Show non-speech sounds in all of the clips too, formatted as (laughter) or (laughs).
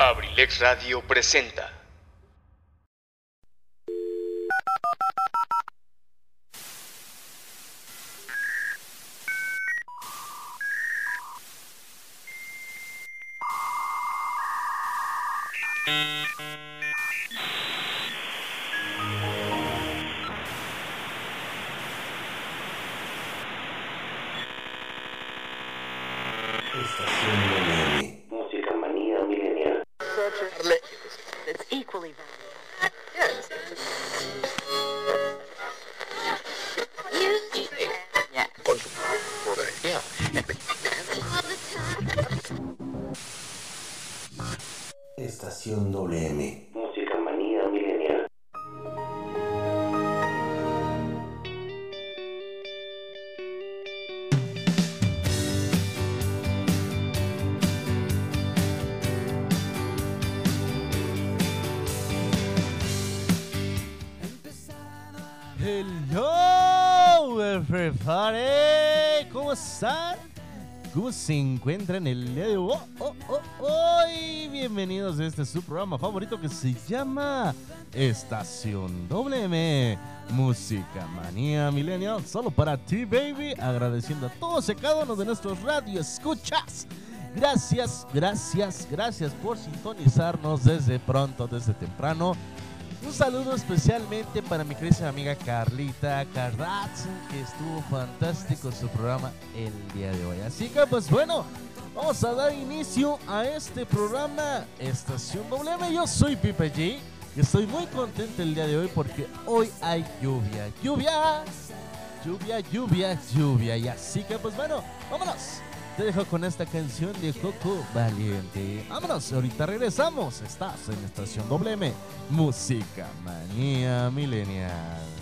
Abrilex Radio presenta. Estación WM. Música manía milenial. Hello, everybody. ¿Cómo están? ¿Cómo se encuentran el día de hoy? Bienvenidos a este su programa favorito que se llama Estación WM Música Manía Millennial. Solo para ti, baby. Agradeciendo a todos y cada uno de nuestros radio escuchas. Gracias, gracias, gracias por sintonizarnos desde pronto, desde temprano. Un saludo especialmente para mi querida amiga Carlita Cardazzo, que estuvo fantástico su programa el día de hoy. Así que pues bueno, vamos a dar inicio a este programa Estación WM. Yo soy Pipe G y estoy muy contento el día de hoy porque hoy hay lluvia, lluvia, lluvia, lluvia, lluvia. Y así que pues bueno, vámonos. Te dejo con esta canción de Coco Valiente. Vámonos, ahorita regresamos. Estás en Estación WM, Música Manía Millennial.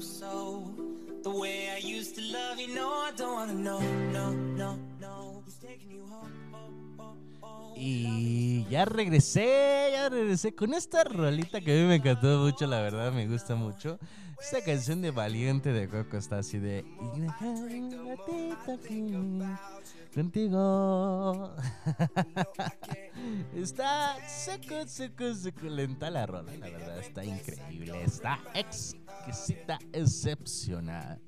So, so The way I used to love you, no I don't wanna know, no, no, no. Who's taking you home, Y ya regresé, ya regresé con esta rolita que a mí me encantó mucho, la verdad me gusta mucho. Esta canción de Valiente de Coco está así de... "Y dejar un ratito aquí contigo. está seco, seco, suculenta la rola, la verdad está increíble, está exquisita, excepcional.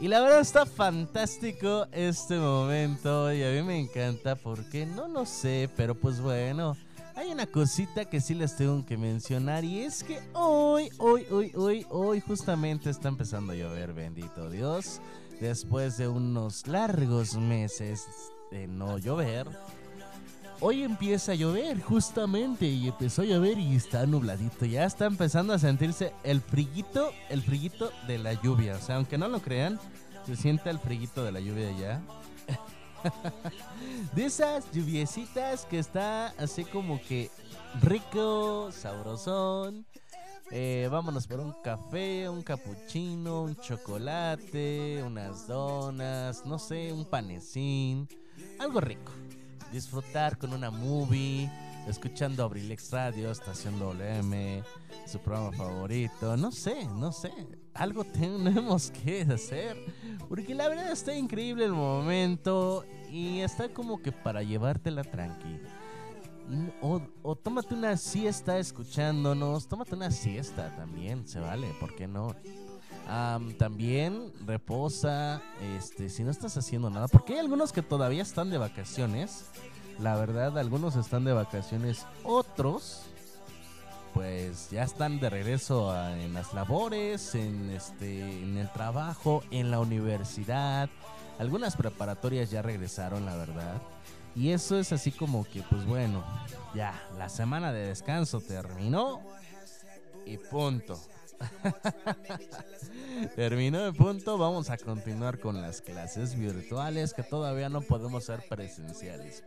Y la verdad está fantástico este momento y a mí me encanta porque no lo sé, pero pues bueno, hay una cosita que sí les tengo que mencionar y es que hoy, hoy, hoy, hoy, hoy justamente está empezando a llover, bendito Dios, después de unos largos meses de no llover. Hoy empieza a llover justamente y empezó a llover y está nubladito. Ya está empezando a sentirse el friguito, el friguito de la lluvia. O sea, aunque no lo crean, se siente el friguito de la lluvia ya. (laughs) de esas lluviecitas que está así como que rico, sabrosón. Eh, vámonos por un café, un cappuccino, un chocolate, unas donas, no sé, un panecín, algo rico. Disfrutar con una movie, escuchando Abrilex Radio, Estación WM, su programa favorito, no sé, no sé. Algo (laughs) tenemos que hacer, porque la verdad está increíble el momento y está como que para llevártela tranqui. O, o tómate una siesta escuchándonos, tómate una siesta también, se vale, ¿por qué no? Am, también reposa, este, si no estás haciendo nada, porque hay algunos que todavía están de vacaciones, la verdad, algunos están de vacaciones, otros, pues ya están de regreso en las labores, en este, en el trabajo, en la universidad, algunas preparatorias ya regresaron, la verdad. Y eso es así como que, pues bueno, ya, la semana de descanso terminó y punto. (laughs) Terminó de punto, vamos a continuar con las clases virtuales que todavía no podemos ser presenciales.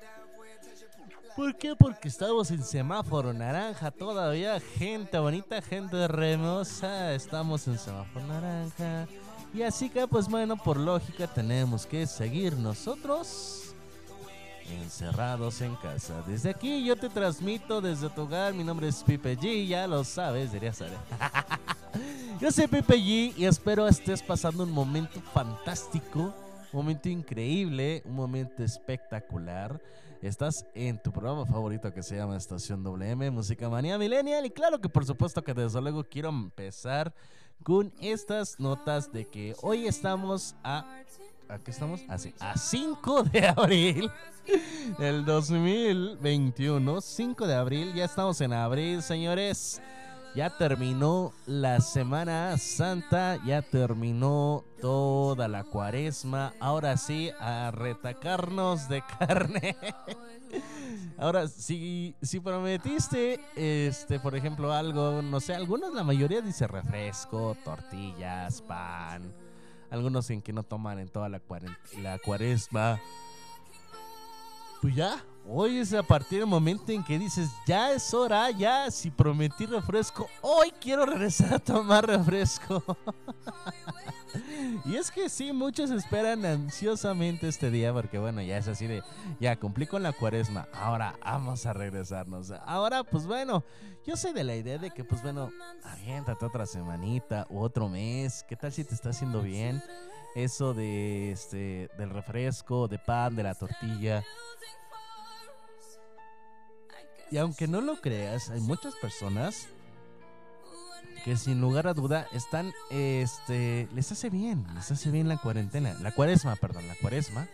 ¿Por qué? Porque estamos en semáforo naranja todavía, gente bonita, gente hermosa, estamos en semáforo naranja. Y así que, pues bueno, por lógica tenemos que seguir nosotros encerrados en casa. Desde aquí yo te transmito desde tu hogar. Mi nombre es Pipe G, ya lo sabes, deberías saber. (laughs) yo soy Pipe G y espero estés pasando un momento fantástico, un momento increíble, un momento espectacular. Estás en tu programa favorito que se llama Estación WM, Música Manía Millennial. Y claro que por supuesto que desde luego quiero empezar con estas notas de que hoy estamos a... ¿A qué estamos? Así, a 5 de (laughs) abril del 2021. 5 de abril, ya estamos en abril, señores. Ya terminó la Semana Santa, ya terminó toda la cuaresma. Ahora sí, a retacarnos de (laughs) carne. Ahora, si, si prometiste, este, por ejemplo, algo, no sé, algunos, la mayoría dice refresco, tortillas, pan. Algunos en que no toman en toda la, cuaren- la cuaresma. Pues ya, hoy es a partir del momento en que dices, ya es hora, ya, si prometí refresco, hoy quiero regresar a tomar refresco. (laughs) y es que sí, muchos esperan ansiosamente este día porque bueno, ya es así de, ya cumplí con la cuaresma, ahora vamos a regresarnos. Ahora, pues bueno, yo soy de la idea de que, pues bueno, aviéntate otra semanita u otro mes, ¿qué tal si te está haciendo bien? Eso de este del refresco, de pan, de la tortilla. Y aunque no lo creas, hay muchas personas que sin lugar a duda están, este, les hace bien, les hace bien la cuarentena, la cuaresma, perdón, la cuaresma.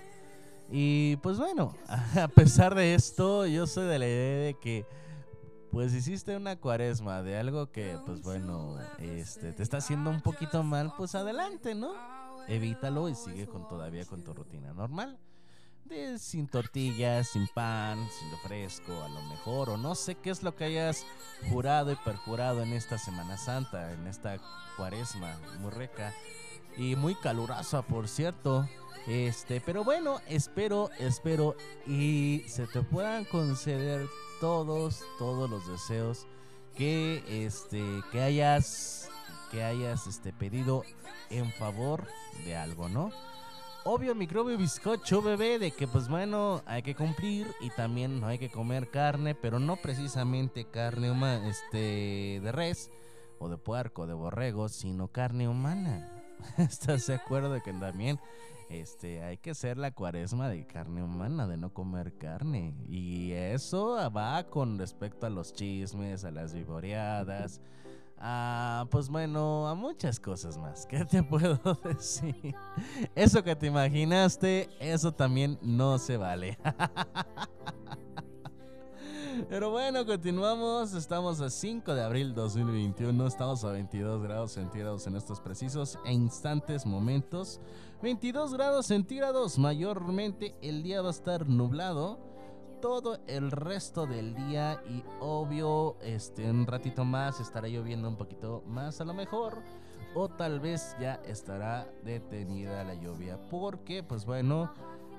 Y pues bueno, (laughs) a pesar de esto, yo soy de la idea de que, pues hiciste una cuaresma de algo que, pues bueno, este, te está haciendo un poquito mal, pues adelante, ¿no? Evítalo y sigue con todavía con tu rutina normal. Sin tortillas, sin pan, sin refresco, a lo mejor, o no sé qué es lo que hayas jurado y perjurado en esta Semana Santa, en esta cuaresma muy rica y muy calurosa, por cierto. Este, pero bueno, espero, espero y se te puedan conceder todos, todos los deseos que este, que hayas, que hayas este pedido en favor de algo, ¿no? Obvio, microbio bizcocho, bebé, de que pues bueno, hay que cumplir y también no hay que comer carne, pero no precisamente carne humana, este, de res o de puerco, de borrego, sino carne humana. (laughs) ¿Estás de acuerdo de que también este, hay que hacer la cuaresma de carne humana, de no comer carne? Y eso va con respecto a los chismes, a las vivoreadas Ah, pues bueno, a muchas cosas más. ¿Qué te (laughs) puedo decir? Eso que te imaginaste, eso también no se vale. (laughs) Pero bueno, continuamos. Estamos a 5 de abril 2021. Estamos a 22 grados centígrados en estos precisos e instantes momentos. 22 grados centígrados. Mayormente el día va a estar nublado todo el resto del día y obvio este un ratito más estará lloviendo un poquito más a lo mejor o tal vez ya estará detenida la lluvia porque pues bueno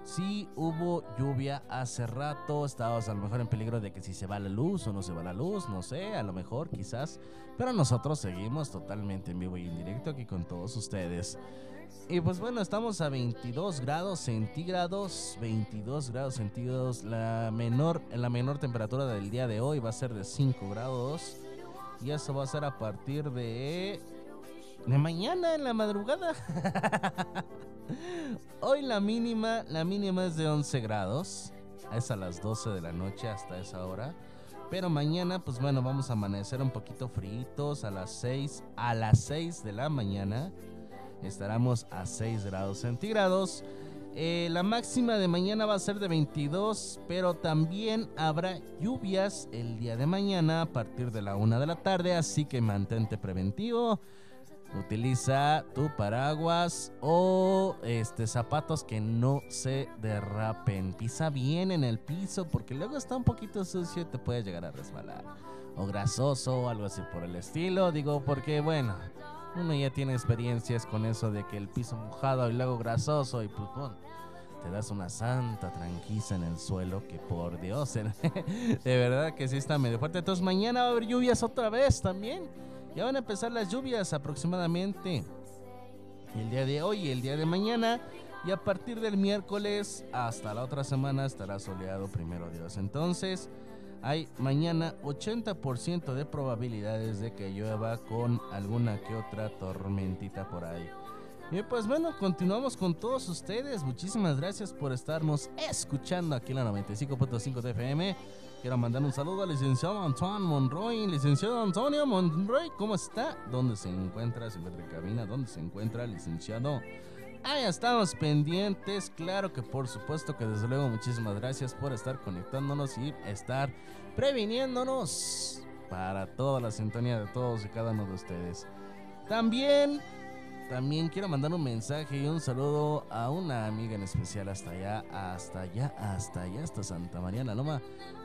si hubo lluvia hace rato, estábamos a lo mejor en peligro de que si se va la luz o no se va la luz, no sé, a lo mejor quizás, pero nosotros seguimos totalmente en vivo y en directo aquí con todos ustedes. Y pues bueno, estamos a 22 grados centígrados, 22 grados centígrados. La menor, la menor temperatura del día de hoy va a ser de 5 grados. Y eso va a ser a partir de de mañana en la madrugada. (laughs) Hoy la mínima, la mínima es de 11 grados. Es a las 12 de la noche hasta esa hora. Pero mañana, pues bueno, vamos a amanecer un poquito fritos a las 6, a las 6 de la mañana estaremos a 6 grados centígrados. Eh, la máxima de mañana va a ser de 22, pero también habrá lluvias el día de mañana a partir de la 1 de la tarde, así que mantente preventivo. Utiliza tu paraguas o este zapatos que no se derrapen. Pisa bien en el piso porque luego está un poquito sucio y te puede llegar a resbalar. O grasoso o algo así por el estilo. Digo porque bueno, uno ya tiene experiencias con eso de que el piso mojado y luego grasoso y pues te das una santa tranquila en el suelo que por Dios, (laughs) de verdad que sí está medio fuerte. Entonces mañana va a haber lluvias otra vez también. Ya van a empezar las lluvias aproximadamente el día de hoy y el día de mañana. Y a partir del miércoles hasta la otra semana estará soleado primero Dios. Entonces hay mañana 80% de probabilidades de que llueva con alguna que otra tormentita por ahí. Y pues bueno, continuamos con todos ustedes. Muchísimas gracias por estarnos escuchando aquí en la 95.5 de FM. Quiero mandar un saludo al licenciado Antoine Monroy. Licenciado Antonio Monroy, ¿cómo está? ¿Dónde se encuentra? ¿Se encuentra en cabina? ¿Dónde se encuentra, licenciado? Ahí estamos pendientes. Claro que por supuesto que desde luego muchísimas gracias por estar conectándonos y estar previniéndonos para toda la sintonía de todos y cada uno de ustedes. También, también quiero mandar un mensaje y un saludo a una amiga en especial hasta allá, hasta allá, hasta allá, hasta Santa María la Loma.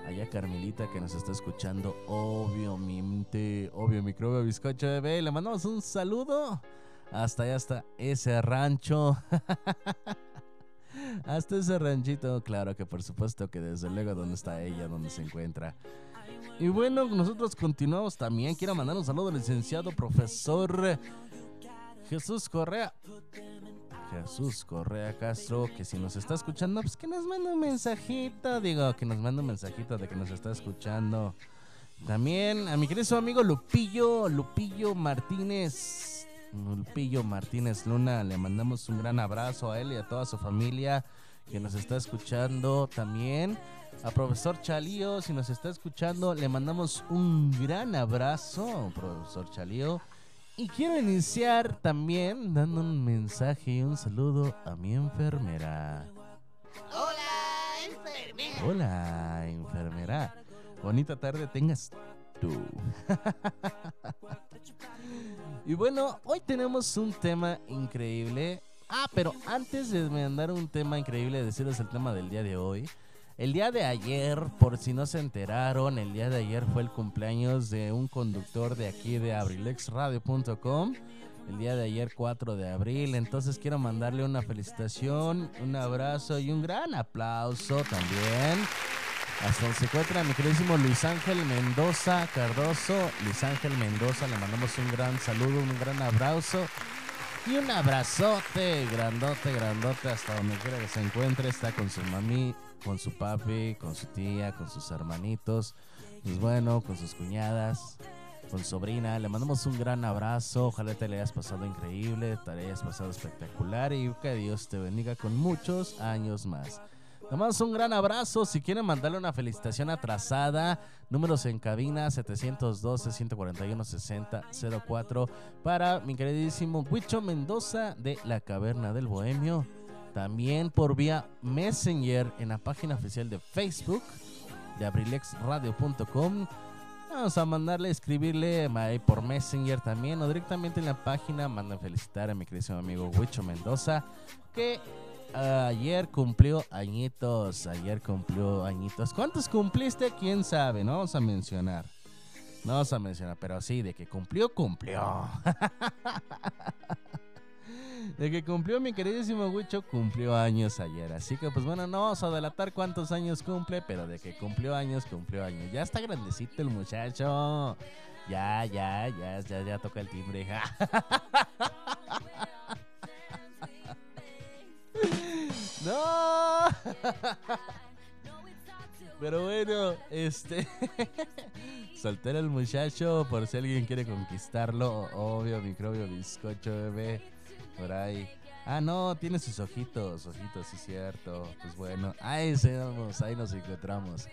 Allá Carmelita que nos está escuchando, obviamente, obvio microbio bizcocho bebé. Le mandamos un saludo hasta allá, hasta ese rancho. (laughs) hasta ese ranchito, claro que por supuesto que desde luego donde está ella, donde se encuentra. Y bueno, nosotros continuamos también. Quiero mandar un saludo al licenciado profesor Jesús Correa. Jesús Correa Castro, que si nos está escuchando, pues que nos mande un mensajito. Digo, que nos mande un mensajito de que nos está escuchando. También a mi querido amigo Lupillo, Lupillo Martínez Lupillo Martínez Luna. Le mandamos un gran abrazo a él y a toda su familia que nos está escuchando también. A profesor Chalío, si nos está escuchando, le mandamos un gran abrazo, profesor Chalío. Y quiero iniciar también dando un mensaje y un saludo a mi enfermera. Hola, enfermera. Hola, enfermera. Bonita tarde tengas tú. (laughs) Y bueno, hoy tenemos un tema increíble. Ah, pero antes de mandar un tema increíble, decirles el tema del día de hoy. El día de ayer, por si no se enteraron, el día de ayer fue el cumpleaños de un conductor de aquí de abrilexradio.com. El día de ayer, 4 de abril. Entonces quiero mandarle una felicitación, un abrazo y un gran aplauso también. Hasta donde se encuentra mi queridísimo Luis Ángel Mendoza Cardoso. Luis Ángel Mendoza, le mandamos un gran saludo, un gran abrazo. Y un abrazote, grandote, grandote, hasta donde quiera que se encuentre. Está con su mami, con su papi, con su tía, con sus hermanitos. Pues bueno, con sus cuñadas, con sobrina. Le mandamos un gran abrazo. Ojalá te le hayas pasado increíble, te hayas pasado espectacular y que Dios te bendiga con muchos años más. Mandamos un gran abrazo. Si quieren mandarle una felicitación atrasada, números en cabina 712-141-6004 para mi queridísimo Huicho Mendoza de la Caverna del Bohemio. También por vía Messenger en la página oficial de Facebook de abrilexradio.com. Vamos a mandarle, escribirle por Messenger también o directamente en la página. Manda felicitar a mi querido amigo Huicho Mendoza que ayer cumplió añitos. Ayer cumplió añitos. ¿Cuántos cumpliste? ¿Quién sabe? No vamos a mencionar. No vamos a mencionar, pero sí, de que cumplió, cumplió. (laughs) De que cumplió mi queridísimo Huicho, cumplió años ayer. Así que, pues bueno, no vamos a delatar cuántos años cumple, pero de que cumplió años, cumplió años. Ya está grandecito el muchacho. Ya, ya, ya, ya, ya toca el timbre. (laughs) no. (laughs) Pero bueno, este. (laughs) Soltero el muchacho, por si alguien quiere conquistarlo. Obvio, microbio, bizcocho, bebé. Por ahí. Ah, no, tiene sus ojitos, ojitos, sí, cierto. Pues bueno, ahí, vamos, ahí nos encontramos.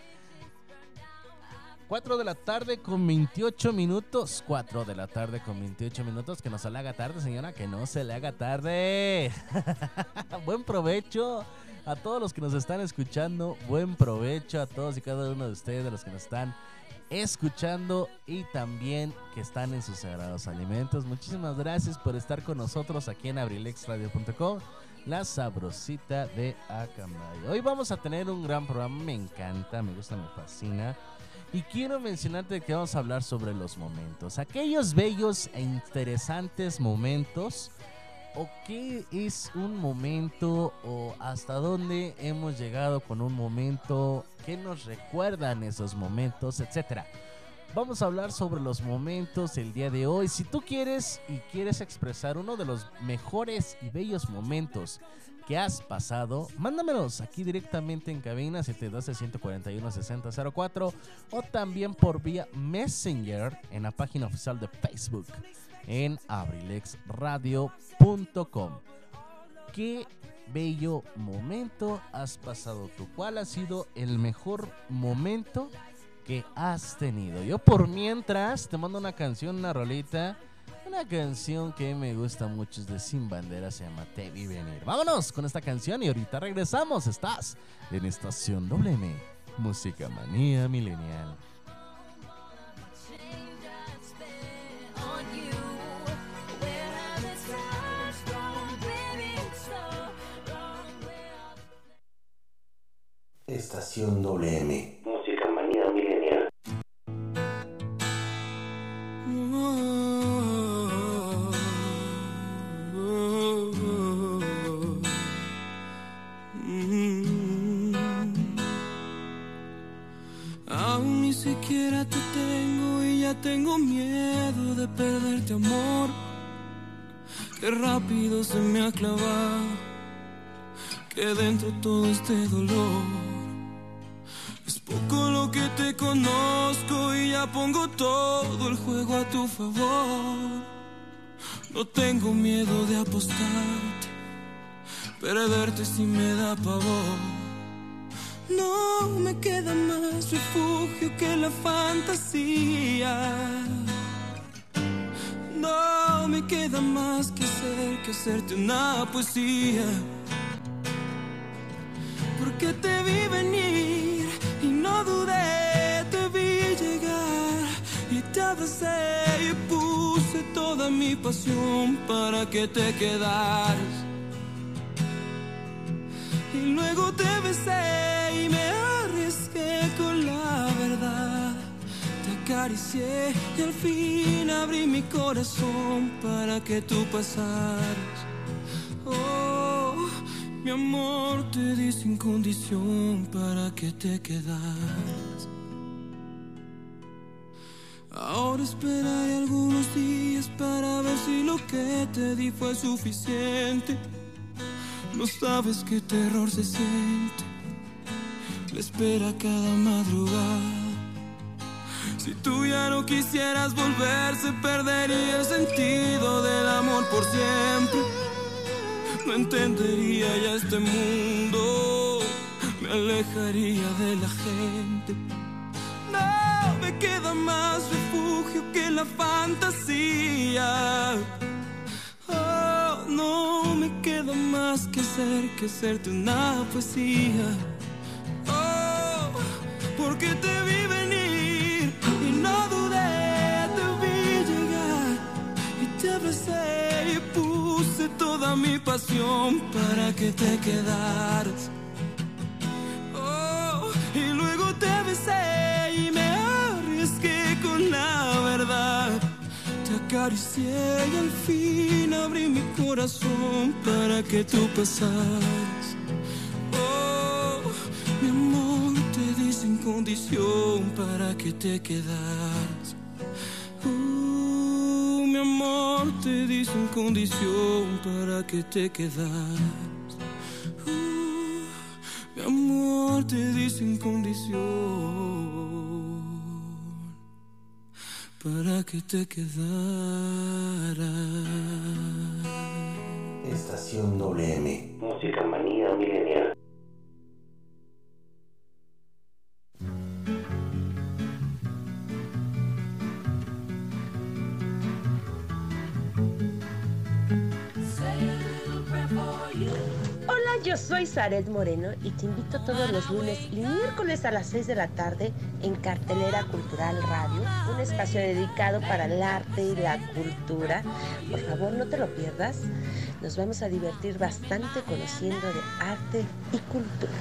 4 de la tarde con 28 minutos. 4 de la tarde con 28 minutos. Que no se le haga tarde, señora. Que no se le haga tarde. (laughs) Buen provecho a todos los que nos están escuchando. Buen provecho a todos y cada uno de ustedes, de los que nos están escuchando y también que están en sus sagrados alimentos. Muchísimas gracias por estar con nosotros aquí en abrilexradio.com, la sabrosita de Acambay. Hoy vamos a tener un gran programa, me encanta, me gusta, me fascina. Y quiero mencionarte que vamos a hablar sobre los momentos, aquellos bellos e interesantes momentos o qué es un momento o hasta dónde hemos llegado con un momento, qué nos recuerdan esos momentos, etcétera. Vamos a hablar sobre los momentos el día de hoy. Si tú quieres y quieres expresar uno de los mejores y bellos momentos has pasado, mándamelos aquí directamente en cabina 712-141-6004 o también por vía Messenger en la página oficial de Facebook en abrilexradio.com. Qué bello momento has pasado tú. ¿Cuál ha sido el mejor momento que has tenido? Yo por mientras te mando una canción, una rolita. Una canción que me gusta mucho es de Sin Bandera, se llama Te vi venir. Vámonos con esta canción y ahorita regresamos. Estás en Estación WM, Música Manía Milenial. Estación WM. Tengo miedo de perderte amor. Qué rápido se me ha clavado que dentro todo este dolor. Es poco lo que te conozco y ya pongo todo el juego a tu favor. No tengo miedo de apostarte, perderte si me da pavor. No me queda más refugio que la fantasía. No me queda más que hacer que hacerte una poesía. Porque te vi venir y no dudé, te vi llegar y te abracé y puse toda mi pasión para que te quedaras. Luego te besé y me arriesgué con la verdad. Te acaricié y al fin abrí mi corazón para que tú pasaras. Oh, mi amor, te di sin condición para que te quedaras. Ahora esperaré algunos días para ver si lo que te di fue suficiente. No sabes qué terror se siente. La espera cada madrugada. Si tú ya no quisieras volver, se perdería el sentido del amor por siempre. No entendería ya este mundo, me alejaría de la gente. No me queda más refugio que la fantasía. Queda más que ser que serte una poesía. Oh, porque te vi venir y no dudé, te vi llegar y te abracé y puse toda mi pasión para que te quedaras. Oh, y luego te besé acaricié y al fin abrí mi corazón para que tú pasaras. Oh, mi amor, te di sin condición para que te quedaras. Uh, mi amor, te di sin condición para que te quedaras. Uh, mi amor, te di sin condición para que te quedaras. Estación WM. Música manía yo soy Zaret Moreno y te invito todos los lunes y miércoles a las 6 de la tarde en Cartelera Cultural Radio, un espacio dedicado para el arte y la cultura. Por favor, no te lo pierdas. Nos vamos a divertir bastante conociendo de arte y cultura.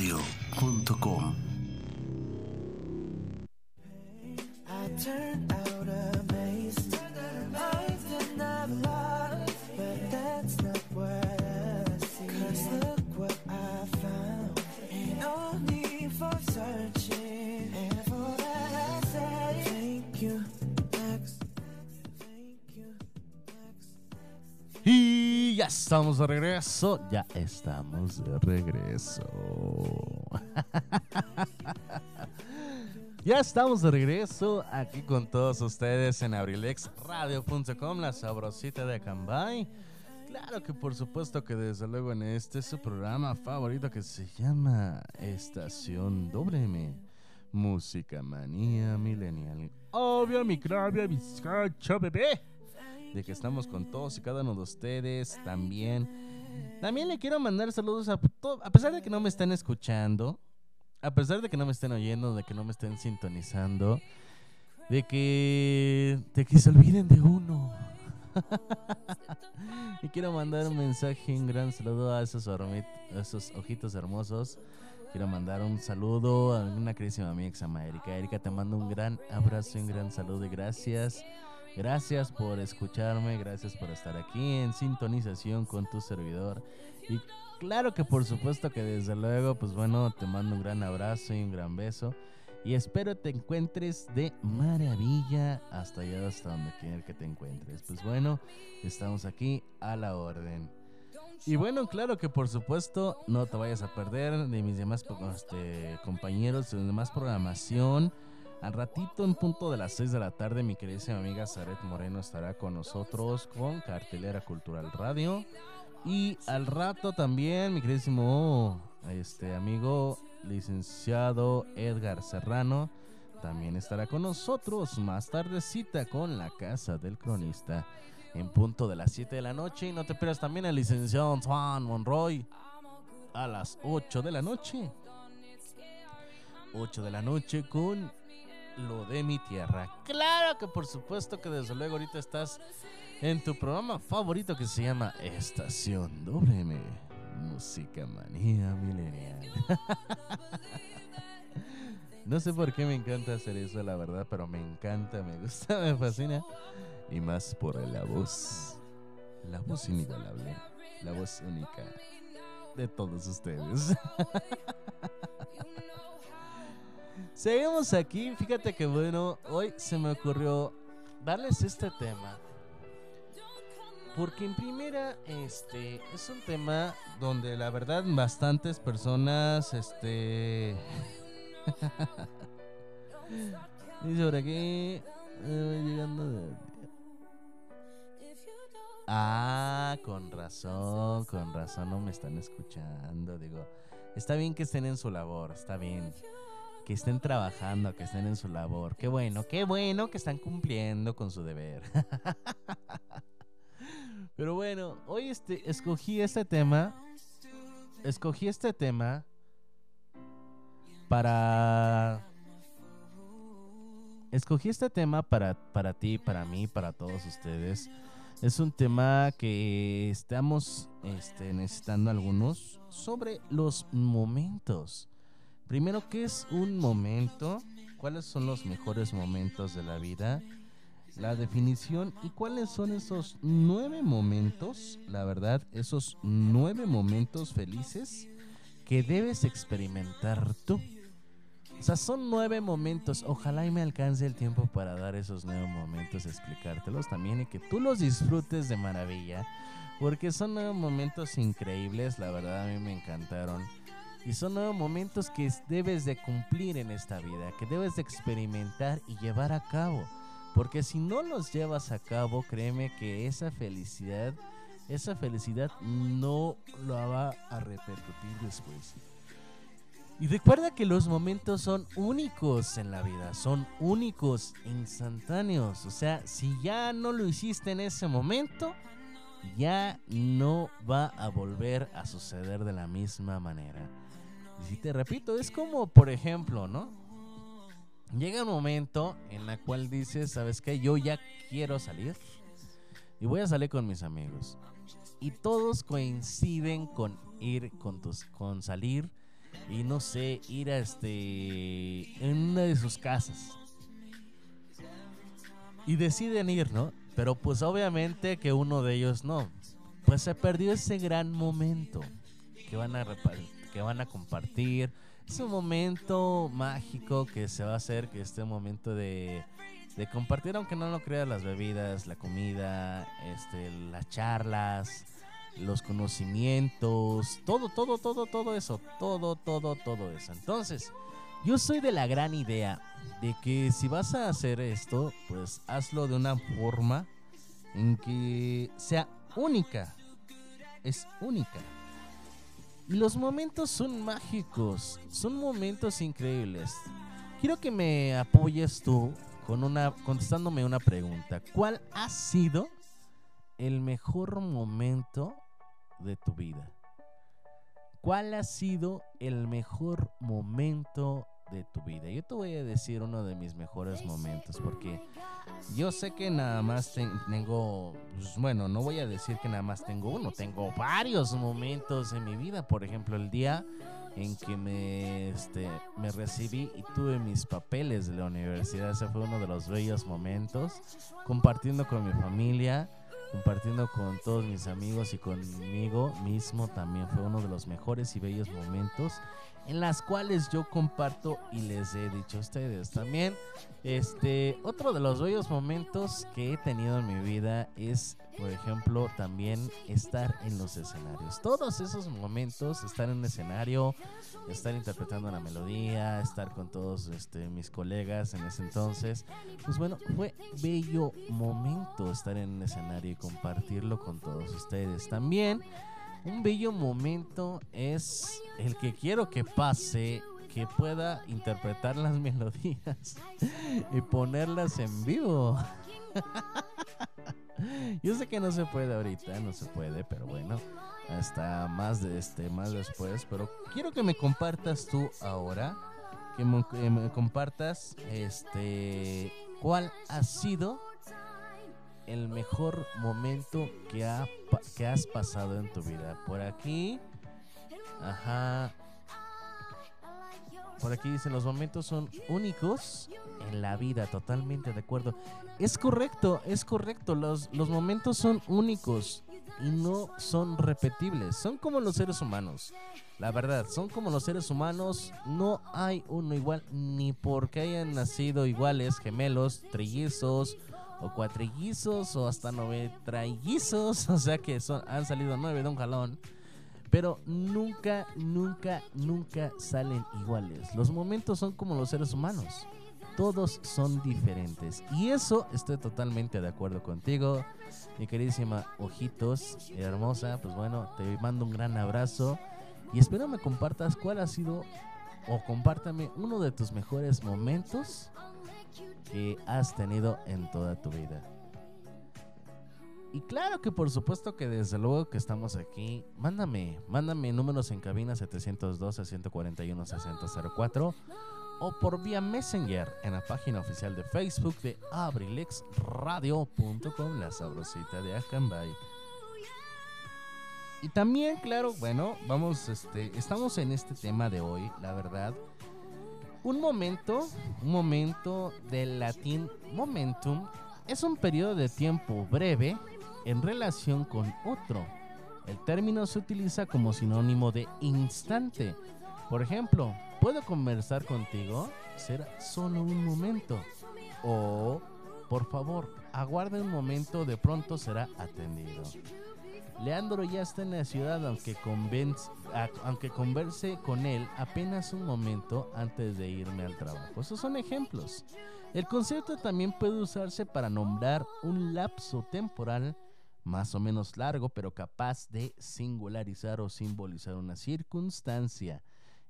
You. Ya estamos de regreso, ya estamos de regreso. (laughs) ya estamos de regreso aquí con todos ustedes en abrilexradio.com, la sabrosita de Cambay. Claro que por supuesto que desde luego en este su programa favorito que se llama Estación WM. Música manía millennial. Obvio, microbio, bizcocho, bebé de que estamos con todos y cada uno de ustedes también. También le quiero mandar saludos a to- a pesar de que no me estén escuchando, a pesar de que no me estén oyendo, de que no me estén sintonizando, de que de que se olviden de uno. (laughs) y quiero mandar un mensaje, un gran saludo a esos, a esos ojitos hermosos. Quiero mandar un saludo a una queridísima amiga que se llama Erika. Erika, te mando un gran abrazo y un gran saludo y gracias. Gracias por escucharme, gracias por estar aquí en sintonización con tu servidor. Y claro que por supuesto que desde luego, pues bueno, te mando un gran abrazo y un gran beso. Y espero te encuentres de maravilla hasta allá, hasta donde quiera que te encuentres. Pues bueno, estamos aquí a la orden. Y bueno, claro que por supuesto no te vayas a perder de mis demás este, compañeros, de demás programación. Al ratito, en punto de las 6 de la tarde, mi queridísima amiga Zaret Moreno estará con nosotros con Cartelera Cultural Radio. Y al rato también, mi queridísimo este, amigo licenciado Edgar Serrano también estará con nosotros más tardecita con la Casa del Cronista. en punto de las 7 de la noche. Y no te pierdas también el licenciado Juan Monroy a las 8 de la noche. 8 de la noche con lo de mi tierra. Claro que por supuesto que desde luego ahorita estás en tu programa favorito que se llama Estación WM. Música manía milenial. (laughs) no sé por qué me encanta hacer eso, la verdad, pero me encanta, me gusta, me fascina. Y más por la voz. La voz inigualable. La voz única de todos ustedes. (laughs) Seguimos aquí. Fíjate que bueno, hoy se me ocurrió darles este tema. Porque en primera, este, es un tema donde la verdad bastantes personas, este... (laughs) Dice por aquí, eh, llegando de... Ah, con razón, con razón no me están escuchando. Digo, está bien que estén en su labor, está bien. Que estén trabajando, que estén en su labor. Qué bueno, qué bueno que están cumpliendo con su deber. (laughs) Pero bueno, hoy este, escogí este tema. Escogí este tema para... Escogí este tema para, para ti, para mí, para todos ustedes. Es un tema que estamos este, necesitando algunos sobre los momentos. Primero, ¿qué es un momento? ¿Cuáles son los mejores momentos de la vida? La definición y cuáles son esos nueve momentos, la verdad, esos nueve momentos felices que debes experimentar tú. O sea, son nueve momentos. Ojalá y me alcance el tiempo para dar esos nueve momentos, explicártelos también y que tú los disfrutes de maravilla. Porque son nueve momentos increíbles, la verdad a mí me encantaron. Y son nueve momentos que debes de cumplir en esta vida, que debes de experimentar y llevar a cabo. Porque si no los llevas a cabo, créeme que esa felicidad, esa felicidad no lo va a repercutir después. Y recuerda que los momentos son únicos en la vida, son únicos, instantáneos. O sea, si ya no lo hiciste en ese momento, ya no va a volver a suceder de la misma manera. Y te repito, es como, por ejemplo, ¿no? Llega un momento en la cual dices, ¿sabes qué? Yo ya quiero salir y voy a salir con mis amigos. Y todos coinciden con ir con tus con salir y no sé, ir a este en una de sus casas. Y deciden ir, ¿no? Pero pues obviamente que uno de ellos no. Pues se perdió ese gran momento que van a repa- que van a compartir. Es un momento mágico que se va a hacer, que este momento de, de compartir, aunque no lo creas, las bebidas, la comida, este, las charlas, los conocimientos, todo, todo, todo, todo eso, todo, todo, todo eso. Entonces, yo soy de la gran idea de que si vas a hacer esto, pues hazlo de una forma en que sea única. Es única. Los momentos son mágicos, son momentos increíbles. Quiero que me apoyes tú con una contestándome una pregunta. ¿Cuál ha sido el mejor momento de tu vida? ¿Cuál ha sido el mejor momento de tu vida? Yo te voy a decir uno de mis mejores momentos porque yo sé que nada más ten- tengo, pues, bueno, no voy a decir que nada más tengo uno, tengo varios momentos en mi vida. Por ejemplo, el día en que me, este, me recibí y tuve mis papeles de la universidad. Ese fue uno de los bellos momentos, compartiendo con mi familia, compartiendo con todos mis amigos y conmigo mismo también fue uno de los mejores y bellos momentos en las cuales yo comparto y les he dicho a ustedes también. Este, otro de los bellos momentos que he tenido en mi vida es, por ejemplo, también estar en los escenarios. Todos esos momentos, estar en un escenario, estar interpretando la melodía, estar con todos este, mis colegas en ese entonces, pues bueno, fue bello momento estar en un escenario y compartirlo con todos ustedes. También un bello momento es el que quiero que pase, que pueda interpretar las melodías y ponerlas en vivo. (laughs) Yo sé que no se puede ahorita, no se puede, pero bueno, hasta más de este, más después. Pero quiero que me compartas tú ahora, que me, compartas, este, cuál ha sido el mejor momento que, ha, que has pasado en tu vida. Por aquí, ajá. Por aquí dice, los momentos son únicos en la vida, totalmente de acuerdo. Es correcto, es correcto, los, los momentos son únicos y no son repetibles, son como los seres humanos. La verdad, son como los seres humanos, no hay uno igual, ni porque hayan nacido iguales, gemelos, trillizos o cuatrillizos o hasta nueve trillizos, (laughs) o sea que son, han salido nueve de un jalón pero nunca, nunca, nunca salen iguales. Los momentos son como los seres humanos. Todos son diferentes. Y eso estoy totalmente de acuerdo contigo. Mi queridísima Ojitos, hermosa, pues bueno, te mando un gran abrazo. Y espero me compartas cuál ha sido, o compártame uno de tus mejores momentos que has tenido en toda tu vida. Y claro que por supuesto que desde luego que estamos aquí. Mándame, mándame números en cabina 712-141-6004 o por vía Messenger en la página oficial de Facebook de abrilexradio.com, la sabrosita de Acambay. Y también, claro, bueno, vamos, este, estamos en este tema de hoy, la verdad. Un momento, un momento del latín momentum es un periodo de tiempo breve en relación con otro. El término se utiliza como sinónimo de instante. Por ejemplo, puedo conversar contigo, será solo un momento. O, por favor, aguarde un momento, de pronto será atendido. Leandro ya está en la ciudad, aunque, aunque converse con él apenas un momento antes de irme al trabajo. Esos son ejemplos. El concepto también puede usarse para nombrar un lapso temporal más o menos largo, pero capaz de singularizar o simbolizar una circunstancia.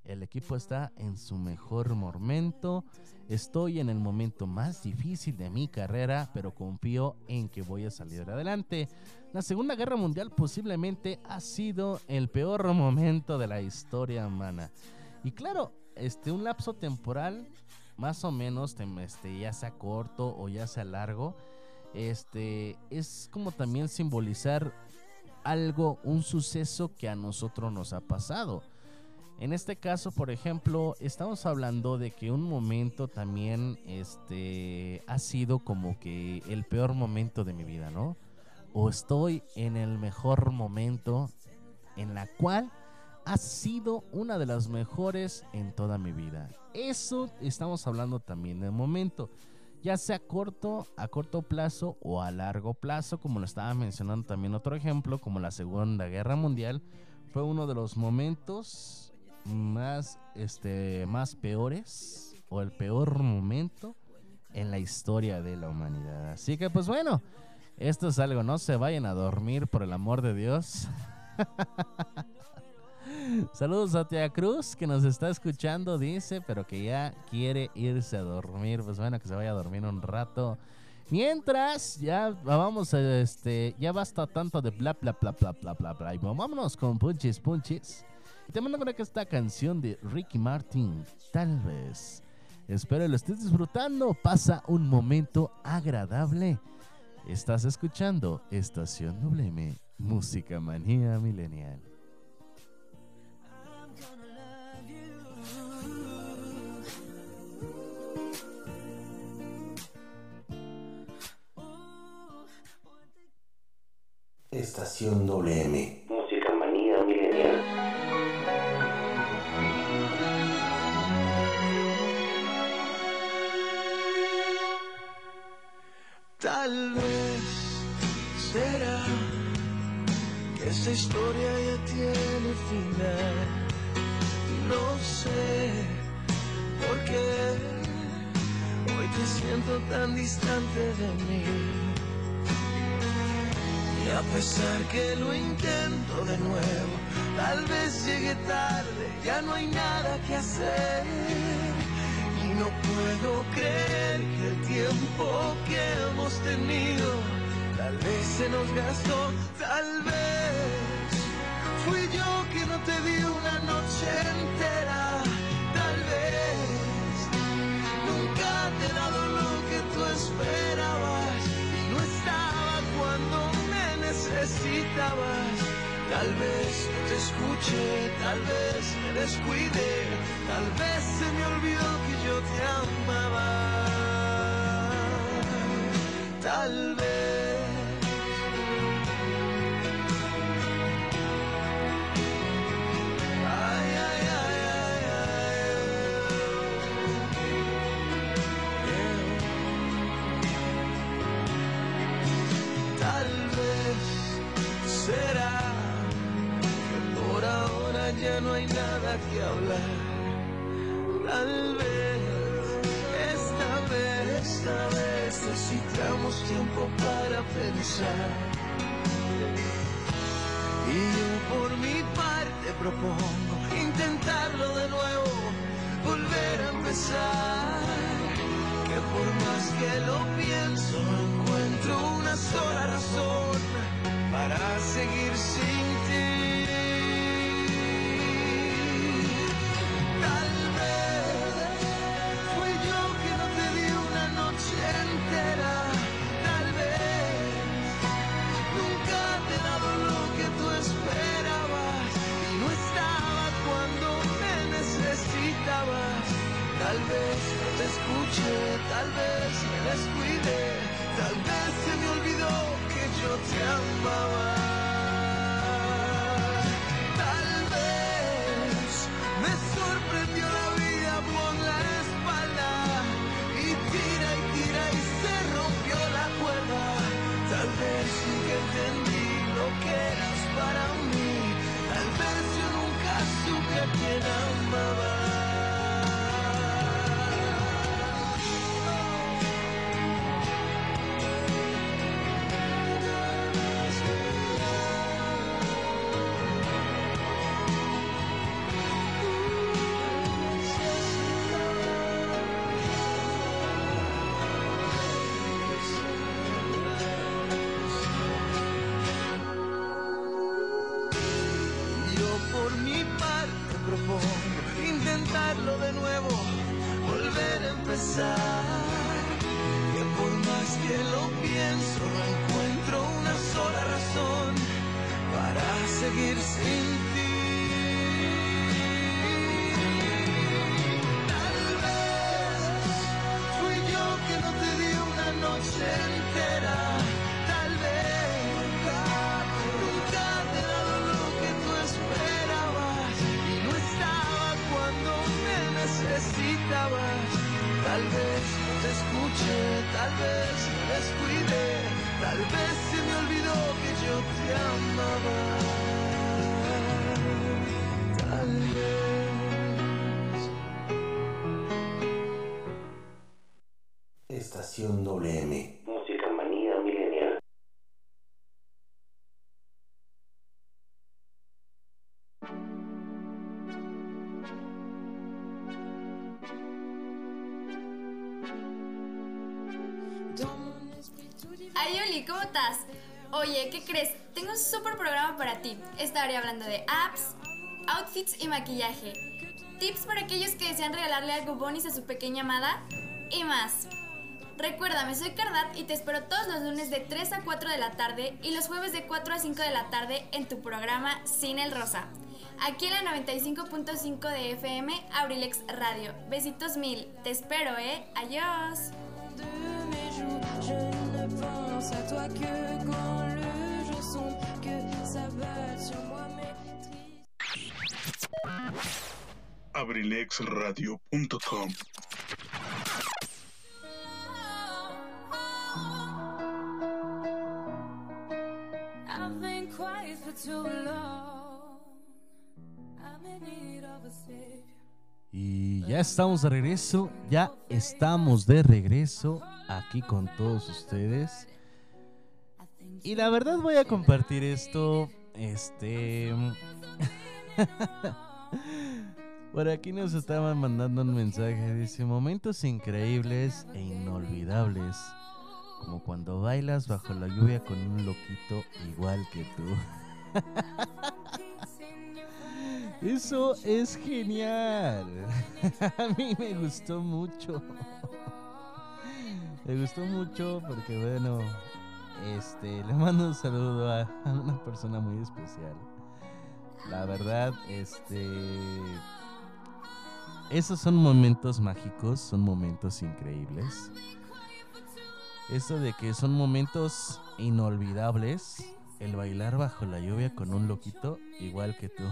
El equipo está en su mejor momento. Estoy en el momento más difícil de mi carrera, pero confío en que voy a salir adelante. La Segunda Guerra Mundial posiblemente ha sido el peor momento de la historia humana. Y claro, este un lapso temporal más o menos este, ya sea corto o ya sea largo, este es como también simbolizar algo, un suceso que a nosotros nos ha pasado. En este caso, por ejemplo, estamos hablando de que un momento también este ha sido como que el peor momento de mi vida, ¿no? O estoy en el mejor momento en la cual ha sido una de las mejores en toda mi vida. Eso estamos hablando también de momento, ya sea corto, a corto plazo o a largo plazo, como lo estaba mencionando también otro ejemplo, como la Segunda Guerra Mundial, fue uno de los momentos más, este, más peores o el peor momento en la historia de la humanidad. Así que pues bueno, esto es algo, no se vayan a dormir por el amor de Dios. (laughs) Saludos a Tia Cruz que nos está escuchando, dice, pero que ya quiere irse a dormir. Pues bueno, que se vaya a dormir un rato. Mientras, ya vamos a este, ya basta tanto de bla bla bla bla bla bla bla. Y vámonos con Punchis Punchis. Y te mando con esta canción de Ricky Martin, tal vez. Espero lo estés disfrutando. Pasa un momento agradable. Estás escuchando Estación WM, Música Manía Milenial. Estación WM. Tal vez será que esta historia ya tiene final. No sé por qué hoy te siento tan distante de mí. Y a pesar que lo intento de nuevo, tal vez llegue tarde, ya no hay nada que hacer. Puedo creer que el tiempo que hemos tenido tal vez se nos gastó, tal vez fui yo que no te di una noche entera, tal vez nunca te he dado lo que tú esperabas y no estaba cuando me necesitabas. Tal vez no te escuché, tal vez me descuidé, tal vez se me olvidó que yo te amaba. Tal vez. Ay, ay, ay, ay, ay. Tal vez será que por ahora ya no hay nada que hablar. Tal vez esta vez, esta vez necesitamos tiempo para pensar. Y yo por mi parte propongo intentarlo de nuevo, volver a empezar. Que por más que lo pienso, no encuentro una sola razón para seguir sin amaba. Tal vez no te escuché, tal vez me descuidé, tal vez se me olvidó que yo te amaba. Estación WM. Música manía milenial. Ay, Oli, ¿cómo estás? Oye, ¿qué crees? Tengo un súper programa para ti. Estaré hablando de apps, outfits y maquillaje. Tips para aquellos que desean regalarle algo bonis a su pequeña amada y más. Recuérdame, soy Cardat y te espero todos los lunes de 3 a 4 de la tarde y los jueves de 4 a 5 de la tarde en tu programa Sin el Rosa. Aquí en la 95.5 de FM, Abrilex Radio. Besitos mil. Te espero, ¿eh? Adiós. de Y ya estamos de regreso, ya estamos de regreso aquí con todos ustedes. Y la verdad voy a compartir esto, este... (laughs) Por aquí nos estaban mandando un mensaje, dice momentos increíbles e inolvidables como cuando bailas bajo la lluvia con un loquito igual que tú. (laughs) Eso es genial. (laughs) A mí me gustó mucho. Me gustó mucho porque bueno, este, le mando un saludo a, una persona muy especial. La verdad, este, esos son momentos mágicos, son momentos increíbles. Eso de que son momentos inolvidables, el bailar bajo la lluvia con un loquito igual que tú.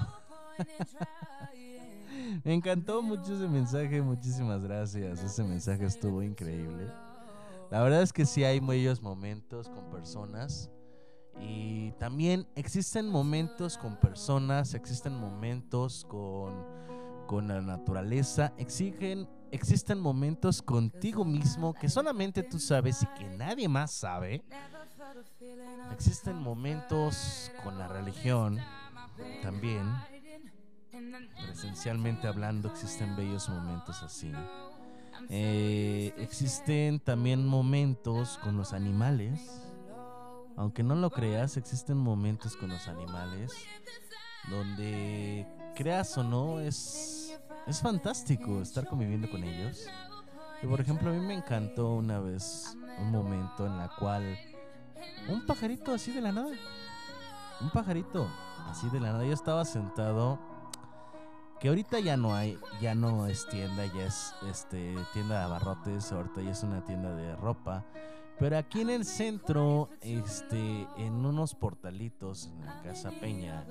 (laughs) Me encantó mucho ese mensaje, muchísimas gracias. Ese mensaje estuvo increíble. La verdad es que sí hay bellos momentos con personas. Y también existen momentos con personas, existen momentos con, con la naturaleza, exigen, existen momentos contigo mismo que solamente tú sabes y que nadie más sabe. Existen momentos con la religión también. Presencialmente hablando, existen bellos momentos así. Eh, existen también momentos con los animales. Aunque no lo creas, existen momentos con los animales donde, creas o no, es, es fantástico estar conviviendo con ellos. Y por ejemplo, a mí me encantó una vez un momento en la cual un pajarito así de la nada, un pajarito así de la nada, yo estaba sentado que ahorita ya no hay, ya no es tienda, ya es este tienda de abarrotes, ahorita ya es una tienda de ropa. Pero aquí en el centro, este, en unos portalitos en la Casa Peña,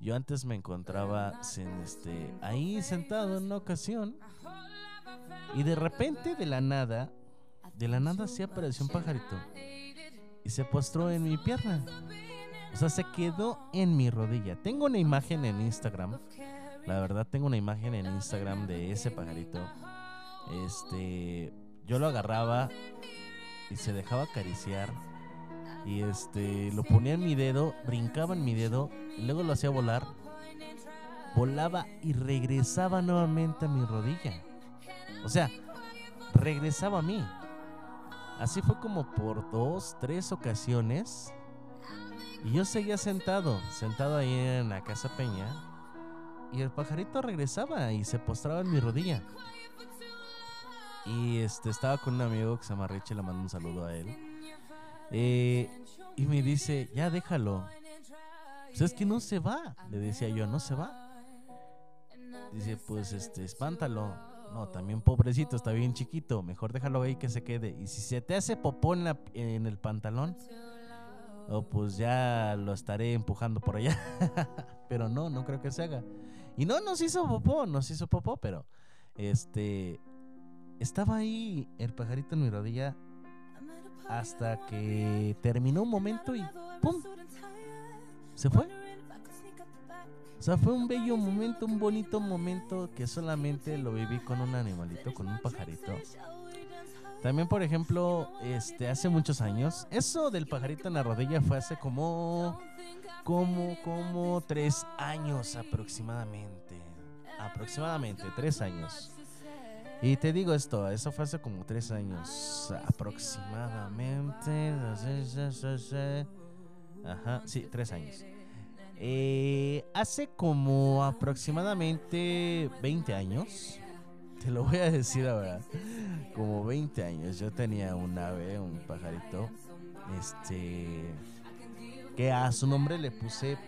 yo antes me encontraba en este, ahí sentado en una ocasión y de repente de la nada, de la nada se apareció un pajarito y se postró en mi pierna. O sea, se quedó en mi rodilla. Tengo una imagen en Instagram. La verdad tengo una imagen en Instagram de ese pajarito. Este, yo lo agarraba y se dejaba acariciar y este lo ponía en mi dedo, brincaba en mi dedo y luego lo hacía volar. Volaba y regresaba nuevamente a mi rodilla. O sea, regresaba a mí. Así fue como por dos, tres ocasiones. Y yo seguía sentado, sentado ahí en la casa Peña. Y el pajarito regresaba y se postraba en mi rodilla. Y este estaba con un amigo que se llama Richie, le mando un saludo a él. Eh, y me dice, ya déjalo. Pues es que no se va. Le decía yo, no se va. Dice, pues este, espántalo. No, también pobrecito, está bien chiquito. Mejor déjalo ahí que se quede. Y si se te hace popó en, la- en el pantalón, oh, pues ya lo estaré empujando por allá. (laughs) pero no, no creo que se haga. Y no nos hizo popó, nos hizo popó, pero este estaba ahí el pajarito en mi rodilla hasta que terminó un momento y ¡pum! Se fue. O sea, fue un bello momento, un bonito momento que solamente lo viví con un animalito, con un pajarito. También, por ejemplo, este, hace muchos años, eso del pajarito en la rodilla fue hace como, como, como tres años aproximadamente. Aproximadamente tres años. Y te digo esto, eso fue hace como tres años aproximadamente. Ajá, sí, tres años. Eh, hace como aproximadamente 20 años, te lo voy a decir ahora, como 20 años, yo tenía un ave, un pajarito, este, que a su nombre le puse,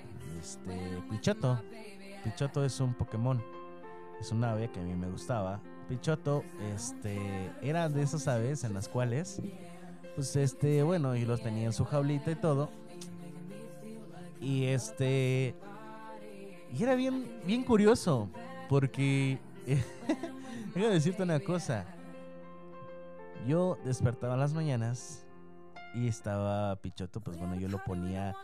este, Pichoto. Pichoto es un Pokémon, es un ave que a mí me gustaba. Pichoto, este, era de esas aves en las cuales, pues, este, bueno, y los tenía en su jaulita y todo. Y este. Y era bien, bien curioso. Porque. (laughs) Déjame decirte una cosa. Yo despertaba las mañanas. Y estaba Pichoto, pues bueno, yo lo ponía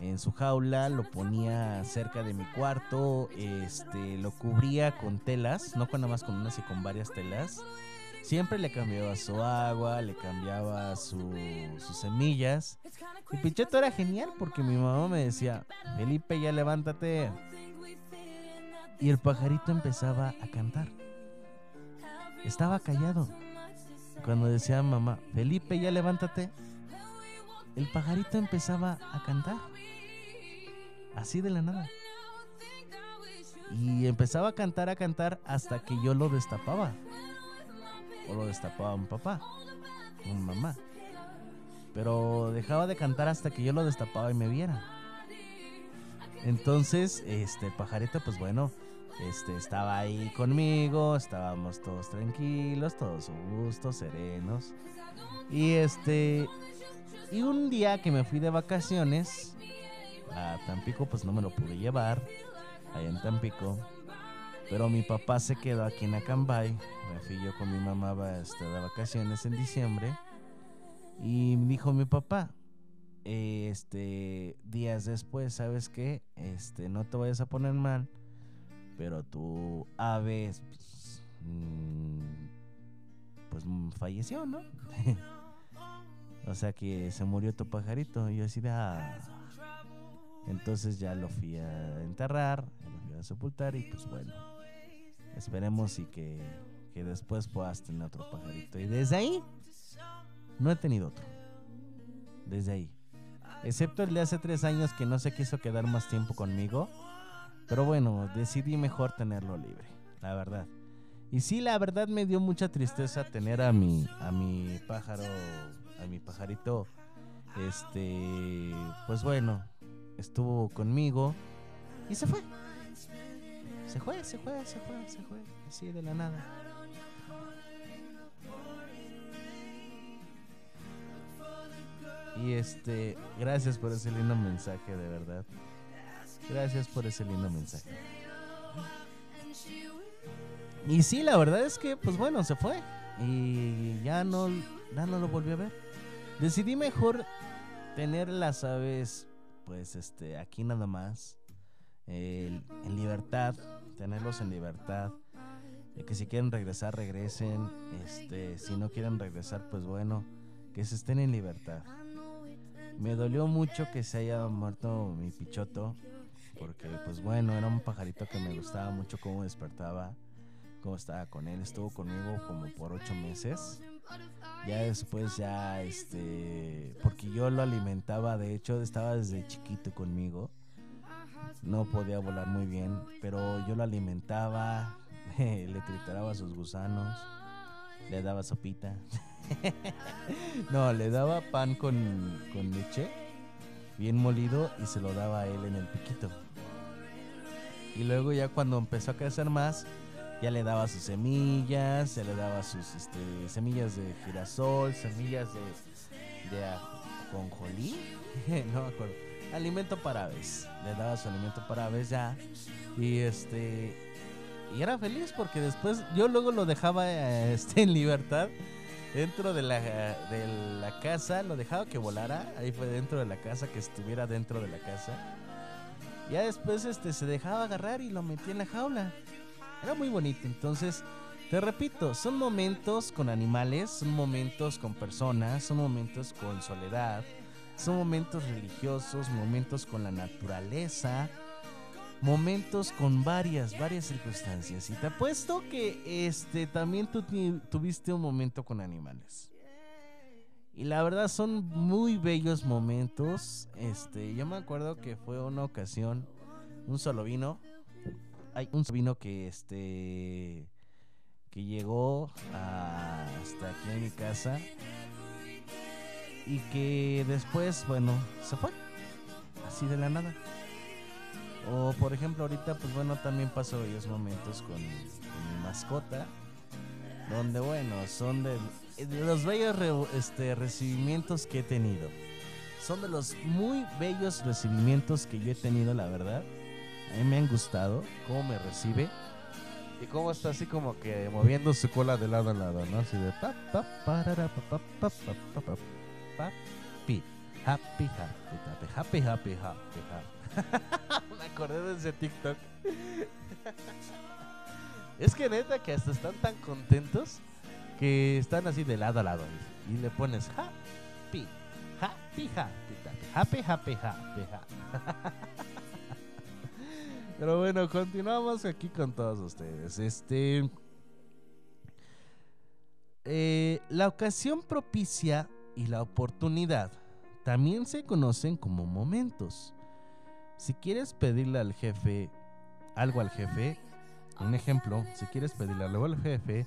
en su jaula, lo ponía cerca de mi cuarto, este, lo cubría con telas, no con nada más con unas y con varias telas. Siempre le cambiaba su agua, le cambiaba su- sus semillas. Y Picheto era genial porque mi mamá me decía, Felipe, ya levántate. Y el pajarito empezaba a cantar. Estaba callado. cuando decía mamá, Felipe, ya levántate, el pajarito empezaba a cantar. Así de la nada. Y empezaba a cantar, a cantar hasta que yo lo destapaba. O lo destapaba mi papá, mi mamá. Pero dejaba de cantar hasta que yo lo destapaba y me viera. Entonces, este pajarito, pues bueno, este estaba ahí conmigo, estábamos todos tranquilos, todos a gusto, serenos. Y este y un día que me fui de vacaciones a Tampico, pues no me lo pude llevar allá en Tampico. Pero mi papá se quedó aquí en Acambay. Me fui yo con mi mamá este, de vacaciones en diciembre. Y me dijo mi papá, este, días después, ¿sabes qué? Este, no te vayas a poner mal, pero tu ave, pues, mm, pues falleció, ¿no? (laughs) o sea que se murió tu pajarito. Y yo así de, "Ah". Entonces ya lo fui a enterrar, lo fui a sepultar y pues bueno, esperemos y que, que después puedas tener otro pajarito. Y desde ahí, no he tenido otro. Desde ahí. Excepto el de hace tres años que no se quiso quedar más tiempo conmigo. Pero bueno, decidí mejor tenerlo libre, la verdad. Y sí, la verdad me dio mucha tristeza tener a mi, a mi pájaro, a mi pajarito, este, pues bueno, estuvo conmigo y se fue. Se fue, se fue, se fue, se fue, así de la nada. Y este, gracias por ese lindo mensaje, de verdad. Gracias por ese lindo mensaje. Y sí, la verdad es que, pues bueno, se fue. Y ya no, ya no lo volví a ver. Decidí mejor tener las aves, pues este, aquí nada más. en libertad, tenerlos en libertad. que si quieren regresar, regresen. Este, si no quieren regresar, pues bueno, que se estén en libertad. Me dolió mucho que se haya muerto mi pichoto, porque pues bueno, era un pajarito que me gustaba mucho cómo despertaba, cómo estaba con él. Estuvo conmigo como por ocho meses. Ya después ya, este, porque yo lo alimentaba, de hecho estaba desde chiquito conmigo. No podía volar muy bien, pero yo lo alimentaba, (laughs) le trituraba sus gusanos, le daba sopita. (laughs) no, le daba pan con, con leche, bien molido, y se lo daba a él en el piquito. Y luego ya cuando empezó a crecer más, ya le daba sus semillas, se le daba sus este, semillas de girasol, semillas de, de ajonjolí, (laughs) no me acuerdo. Alimento para aves. Le daba su alimento para aves ya. Y este. Y era feliz porque después yo luego lo dejaba eh, (laughs) este, en libertad dentro de la, de la casa. Lo dejaba que volara. Ahí fue dentro de la casa, que estuviera dentro de la casa. Ya después este, se dejaba agarrar y lo metía en la jaula. Era muy bonito. Entonces, te repito, son momentos con animales, son momentos con personas, son momentos con soledad, son momentos religiosos, momentos con la naturaleza, momentos con varias, varias circunstancias. Y te apuesto que este también tú tuviste un momento con animales. Y la verdad son muy bellos momentos. Este, yo me acuerdo que fue una ocasión, un solo vino. Hay un solo vino que este que llegó hasta aquí en mi casa y que después, bueno, se fue. Así de la nada. O por ejemplo ahorita, pues bueno, también paso bellos momentos con, mi mascota. Donde bueno, son de, los bellos este, recibimientos que he tenido. Son de los muy bellos recibimientos que yo he tenido, la verdad a mí me han gustado, cómo me recibe y cómo está así como que moviendo su cola de lado a lado, ¿no? Así de pa pa parara, pa pa pa pa pa pa pa happy happy happy happy happy happy happy. me acordé de ese TikTok. es que neta que hasta están tan contentos que están así de lado a lado y, y le pones happy happy happy happy happy happy happy. happy. Pero bueno, continuamos aquí con todos ustedes. Este. eh, La ocasión propicia y la oportunidad también se conocen como momentos. Si quieres pedirle al jefe algo al jefe, un ejemplo, si quieres pedirle algo al jefe,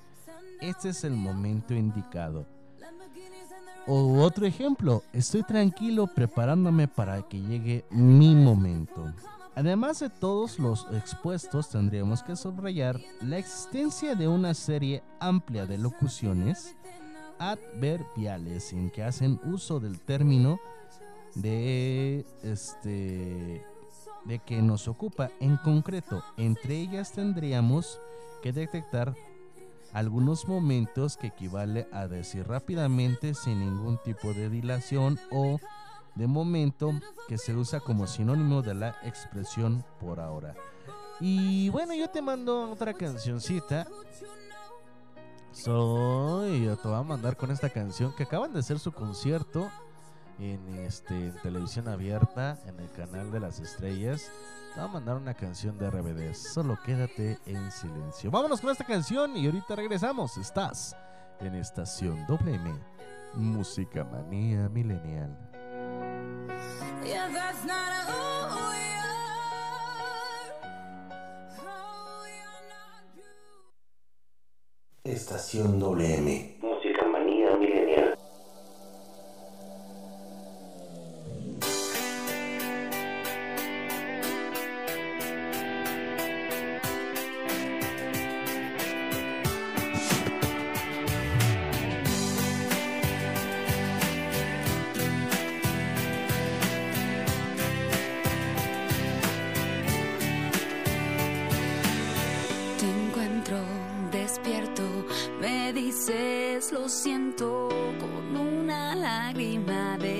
este es el momento indicado. O otro ejemplo, estoy tranquilo preparándome para que llegue mi momento. Además de todos los expuestos, tendríamos que subrayar la existencia de una serie amplia de locuciones adverbiales en que hacen uso del término de este de que nos ocupa en concreto. Entre ellas tendríamos que detectar algunos momentos que equivale a decir rápidamente sin ningún tipo de dilación o de momento que se usa como sinónimo de la expresión por ahora. Y bueno, yo te mando otra cancioncita. Soy, te voy a mandar con esta canción que acaban de hacer su concierto en este en televisión abierta en el canal de las estrellas. Te voy a mandar una canción de RBD. Solo quédate en silencio. Vámonos con esta canción y ahorita regresamos. Estás en estación WM. Música manía milenial. Estación WM. Lo siento con una lágrima derramas.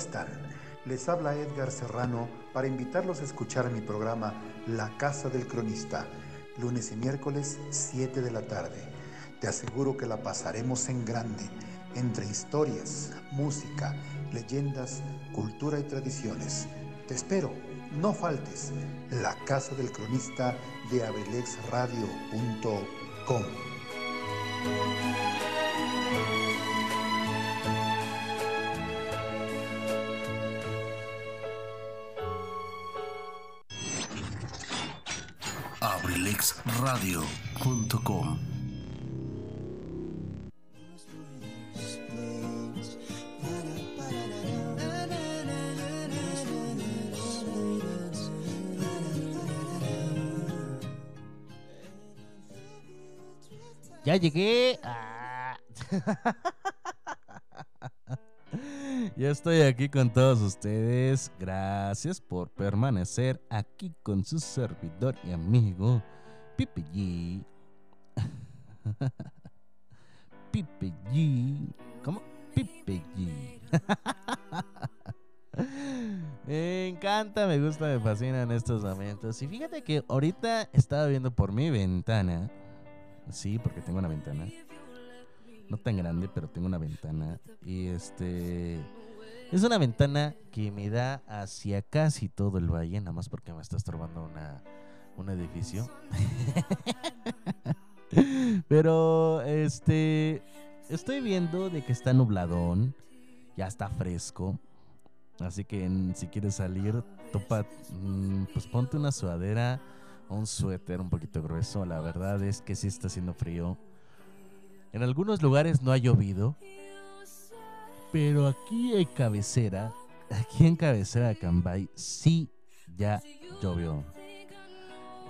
Están? Les habla Edgar Serrano para invitarlos a escuchar mi programa La Casa del Cronista, lunes y miércoles 7 de la tarde. Te aseguro que la pasaremos en grande, entre historias, música, leyendas, cultura y tradiciones. Te espero, no faltes. La Casa del Cronista de abelexradio.com. abrilexradio.com Ya llegué. Ah. (laughs) ya estoy aquí con todos ustedes. Gracias por permanecer aquí con su servidor y amigo Pipe G. Pipe G. ¿Cómo? Pipe G. (laughs) Me encanta, me gusta, me fascinan estos momentos. Y fíjate que ahorita estaba viendo por mi ventana. Sí, porque tengo una ventana. No tan grande, pero tengo una ventana. Y este. Es una ventana que me da hacia casi todo el valle, nada más porque me está estorbando una, un edificio. (laughs) pero este. Estoy viendo de que está nubladón. Ya está fresco. Así que si quieres salir, topa, mm, pues ponte una sudadera un suéter un poquito grueso. La verdad es que sí está haciendo frío. En algunos lugares no ha llovido. Pero aquí en cabecera, aquí en cabecera de Cambay, sí ya llovió.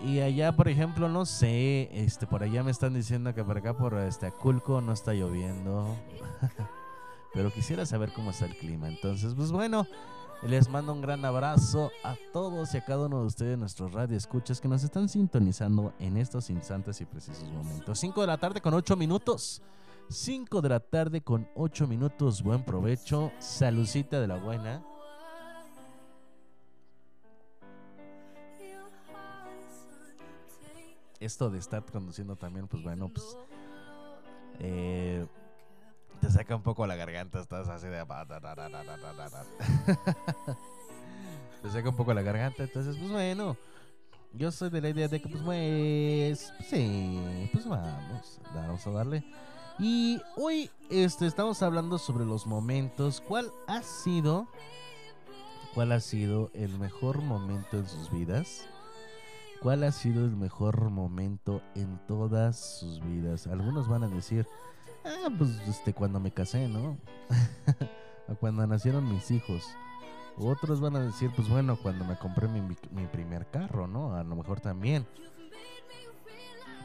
Y allá, por ejemplo, no sé, este, por allá me están diciendo que por acá por este Aculco no está lloviendo. (laughs) Pero quisiera saber cómo está el clima. Entonces, pues bueno, les mando un gran abrazo a todos y a cada uno de ustedes, nuestros radioescuchas que nos están sintonizando en estos instantes y precisos momentos. 5 de la tarde con 8 minutos. 5 de la tarde con 8 minutos. Buen provecho. Salucita de la buena. Esto de estar conduciendo también, pues bueno, pues. eh, te saca un poco la garganta, estás así de... te saca un poco la garganta, entonces pues bueno, yo soy de la idea de que pues pues, sí, pues vamos, vamos a darle. Y hoy este, estamos hablando sobre los momentos, ¿cuál ha sido, cuál ha sido el mejor momento en sus vidas? ¿Cuál ha sido el mejor momento en todas sus vidas? Algunos van a decir, Ah, pues este, cuando me casé, ¿no? (laughs) o cuando nacieron mis hijos. Otros van a decir, pues bueno, cuando me compré mi, mi- primer carro, ¿no? A lo mejor también.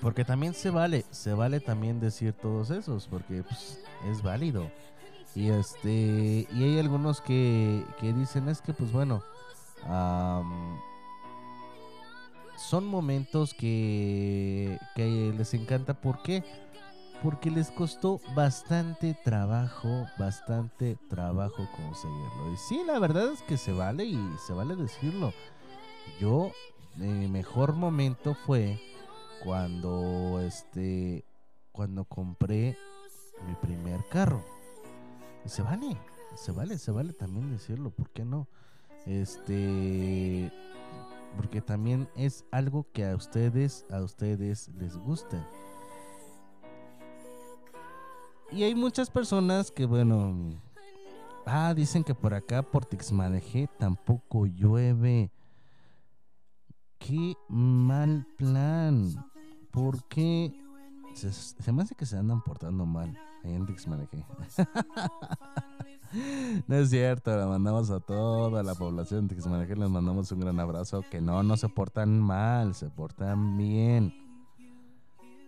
Porque también se vale, se vale también decir todos esos, porque pues, es válido. Y este, y hay algunos que, que dicen, es que pues bueno, am, son momentos que, les encanta. ¿Por qué? Porque les costó bastante trabajo, bastante trabajo conseguirlo. Y sí, la verdad es que se vale y se vale decirlo. Yo, mi mejor momento fue cuando, este, cuando compré mi primer carro. Y se vale, se vale, se vale también decirlo, ¿por qué no? Este, porque también es algo que a ustedes, a ustedes les gusta. Y hay muchas personas que, bueno, ah, dicen que por acá, por Tixmanejé, tampoco llueve. Qué mal plan. ¿Por qué? Se, me hace que se andan portando mal ahí en Tixmanejé. (laughs) (laughs) no es cierto, la mandamos a toda la población de Tixmanejé, les mandamos un gran abrazo. Que no, no se portan mal, se portan bien.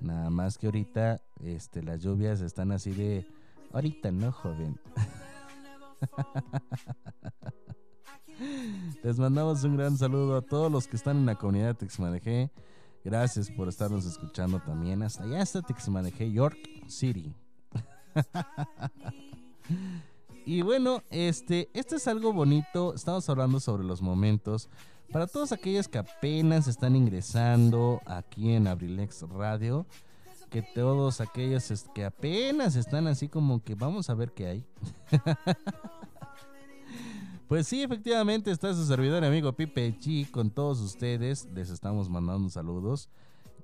Nada más que ahorita este, las lluvias están así de... Ahorita no, joven. (laughs) Les mandamos un gran saludo a todos los que están en la comunidad de Texmanejé. Gracias por estarnos escuchando también. Hasta allá hasta Texmanejé, York City. (laughs) Y bueno, este, este es algo bonito. Estamos hablando sobre los momentos. Para todos aquellos que apenas están ingresando aquí en Abrilex Radio, que todos aquellos que apenas están así como que vamos a ver qué hay. (laughs) pues sí, efectivamente está su servidor amigo Pipe G con todos ustedes. Les estamos mandando saludos.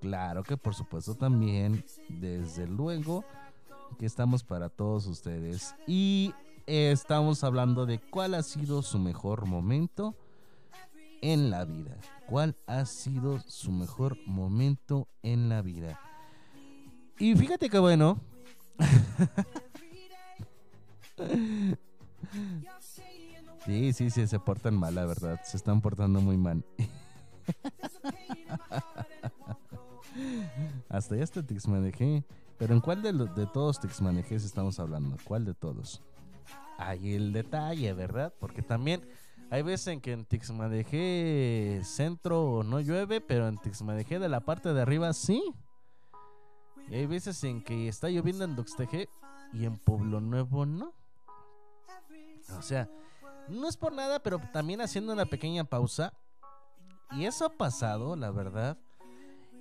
Claro que por supuesto también, desde luego, que estamos para todos ustedes. Y estamos hablando de cuál ha sido su mejor momento en la vida. ¿Cuál ha sido su mejor momento en la vida? Y fíjate que bueno. (laughs) sí, sí, sí, se portan mal, la verdad. Se están portando muy mal. (laughs) Hasta ya hasta Tixmanejé. Pero ¿en cuál de, los- de todos Tixmanejés estamos hablando? ¿Cuál de todos? Hay el detalle, ¿verdad? Porque también hay veces en que en Tixmanejé centro no llueve, pero en Tixmanejé de la parte de arriba sí. Y hay veces en que está lloviendo en Tuxtejé y en Pueblo Nuevo no. O sea, no es por nada, pero también haciendo una pequeña pausa. Y eso ha pasado, la verdad,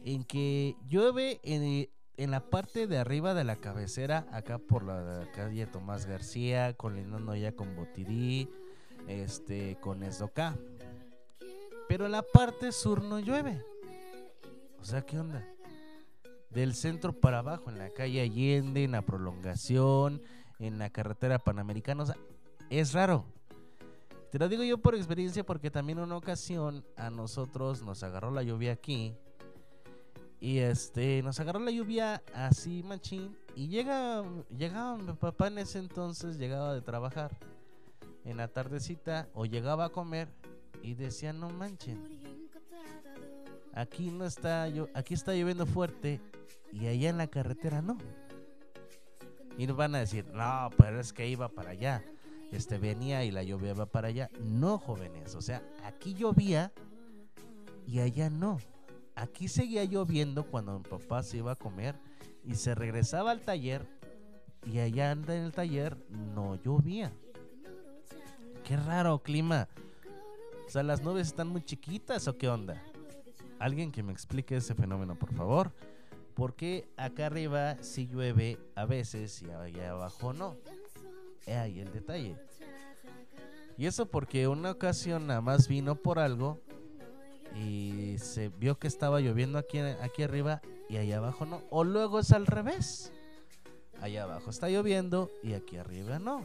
en que llueve en, en la parte de arriba de la cabecera, acá por la calle Tomás García, colindando ya con Botirí, este, con Esdocá. Pero en la parte sur no llueve. O sea, ¿qué onda? Del centro para abajo, en la calle Allende, en la prolongación, en la carretera panamericana. O sea, es raro. Te lo digo yo por experiencia porque también en una ocasión a nosotros nos agarró la lluvia aquí. Y este, nos agarró la lluvia así machín. Y llega, llegaba mi papá en ese entonces, llegaba de trabajar en la tardecita o llegaba a comer y decía, no manchen. Aquí no está, yo, aquí está lloviendo fuerte y allá en la carretera no. Y nos van a decir, no, pero es que iba para allá. Este venía y la lluvia va para allá. No, jóvenes. O sea, aquí llovía y allá no. Aquí seguía lloviendo cuando mi papá se iba a comer y se regresaba al taller y allá anda en el taller no llovía. Qué raro clima. O sea, las nubes están muy chiquitas o qué onda. Alguien que me explique ese fenómeno, por favor. ¿Por qué acá arriba sí llueve a veces y allá abajo no? He ahí el detalle. Y eso porque una ocasión nada más vino por algo y se vio que estaba lloviendo aquí, aquí arriba y allá abajo no. O luego es al revés. Allá abajo está lloviendo y aquí arriba no.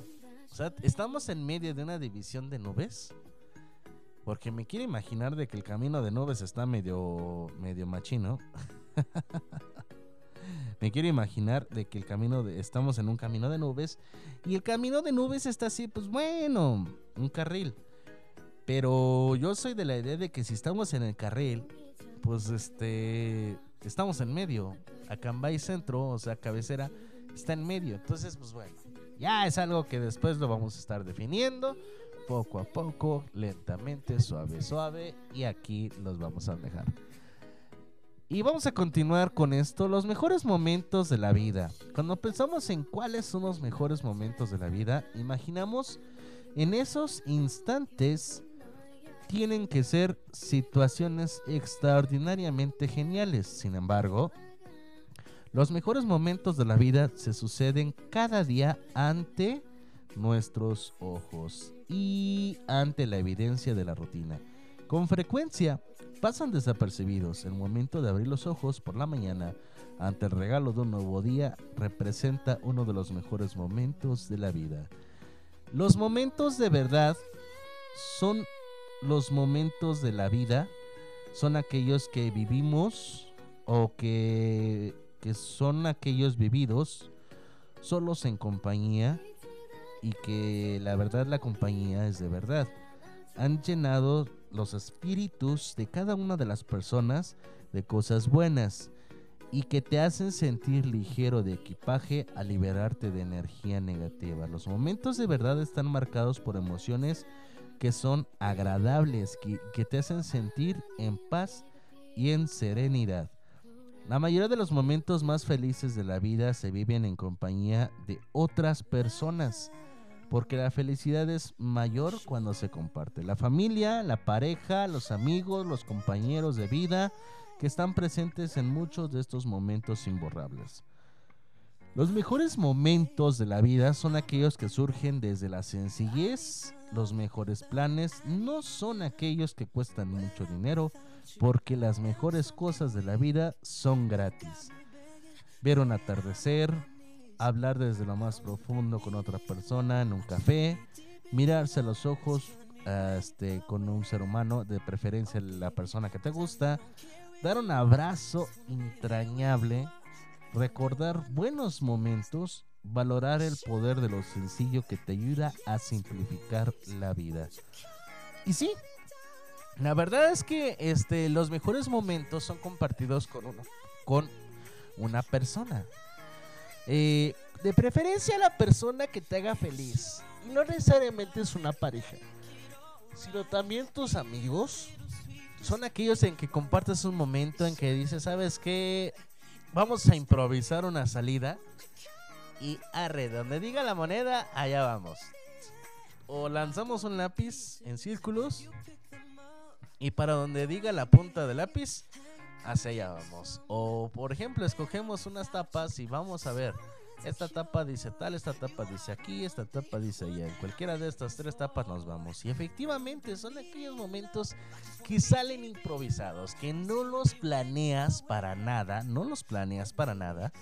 O sea, estamos en medio de una división de nubes. Porque me quiero imaginar de que el camino de nubes está medio, medio machino. (laughs) me quiero imaginar de que el camino de, estamos en un camino de nubes y el camino de nubes está así, pues bueno, un carril. Pero yo soy de la idea de que si estamos en el carril, pues este, estamos en medio. Acambay Centro, o sea, cabecera, está en medio. Entonces, pues bueno, ya es algo que después lo vamos a estar definiendo poco a poco, lentamente, suave, suave. Y aquí los vamos a dejar. Y vamos a continuar con esto, los mejores momentos de la vida. Cuando pensamos en cuáles son los mejores momentos de la vida, imaginamos en esos instantes tienen que ser situaciones extraordinariamente geniales. Sin embargo, los mejores momentos de la vida se suceden cada día ante nuestros ojos y ante la evidencia de la rutina. Con frecuencia pasan desapercibidos. El momento de abrir los ojos por la mañana ante el regalo de un nuevo día representa uno de los mejores momentos de la vida. Los momentos de verdad son los momentos de la vida, son aquellos que vivimos o que, que son aquellos vividos solos en compañía y que la verdad la compañía es de verdad. Han llenado los espíritus de cada una de las personas de cosas buenas y que te hacen sentir ligero de equipaje a liberarte de energía negativa. Los momentos de verdad están marcados por emociones que son agradables, que, que te hacen sentir en paz y en serenidad. La mayoría de los momentos más felices de la vida se viven en compañía de otras personas. porque la felicidad es mayor cuando se comparte. La familia, la pareja, los amigos, los compañeros de vida que están presentes en muchos de estos momentos imborrables. Los mejores momentos de la vida son aquellos que surgen desde la sencillez. Los mejores planes no son aquellos que cuestan mucho dinero, porque las mejores cosas de la vida son gratis. Ver un atardecer, hablar desde lo más profundo con otra persona en un café, mirarse a los ojos este, con un ser humano, de preferencia la persona que te gusta, dar un abrazo entrañable, recordar buenos momentos, valorar el poder de lo sencillo que te ayuda a simplificar la vida. Y sí, la verdad es que este, los mejores momentos son compartidos con uno, con una persona. Eh, de preferencia la persona que te haga feliz. Y no necesariamente es una pareja, sino también tus amigos. Son aquellos en que compartes un momento en que dices, ¿sabes qué? Vamos a improvisar una salida. Y arre, donde diga la moneda, allá vamos. O lanzamos un lápiz en círculos. Y para donde diga la punta del lápiz, hacia allá vamos. O por ejemplo, escogemos unas tapas y vamos a ver. Esta tapa dice tal, esta tapa dice aquí, esta tapa dice allá. En cualquiera de estas tres tapas nos vamos. Y efectivamente son aquellos momentos que salen improvisados, que no los planeas para nada, no los planeas para nada.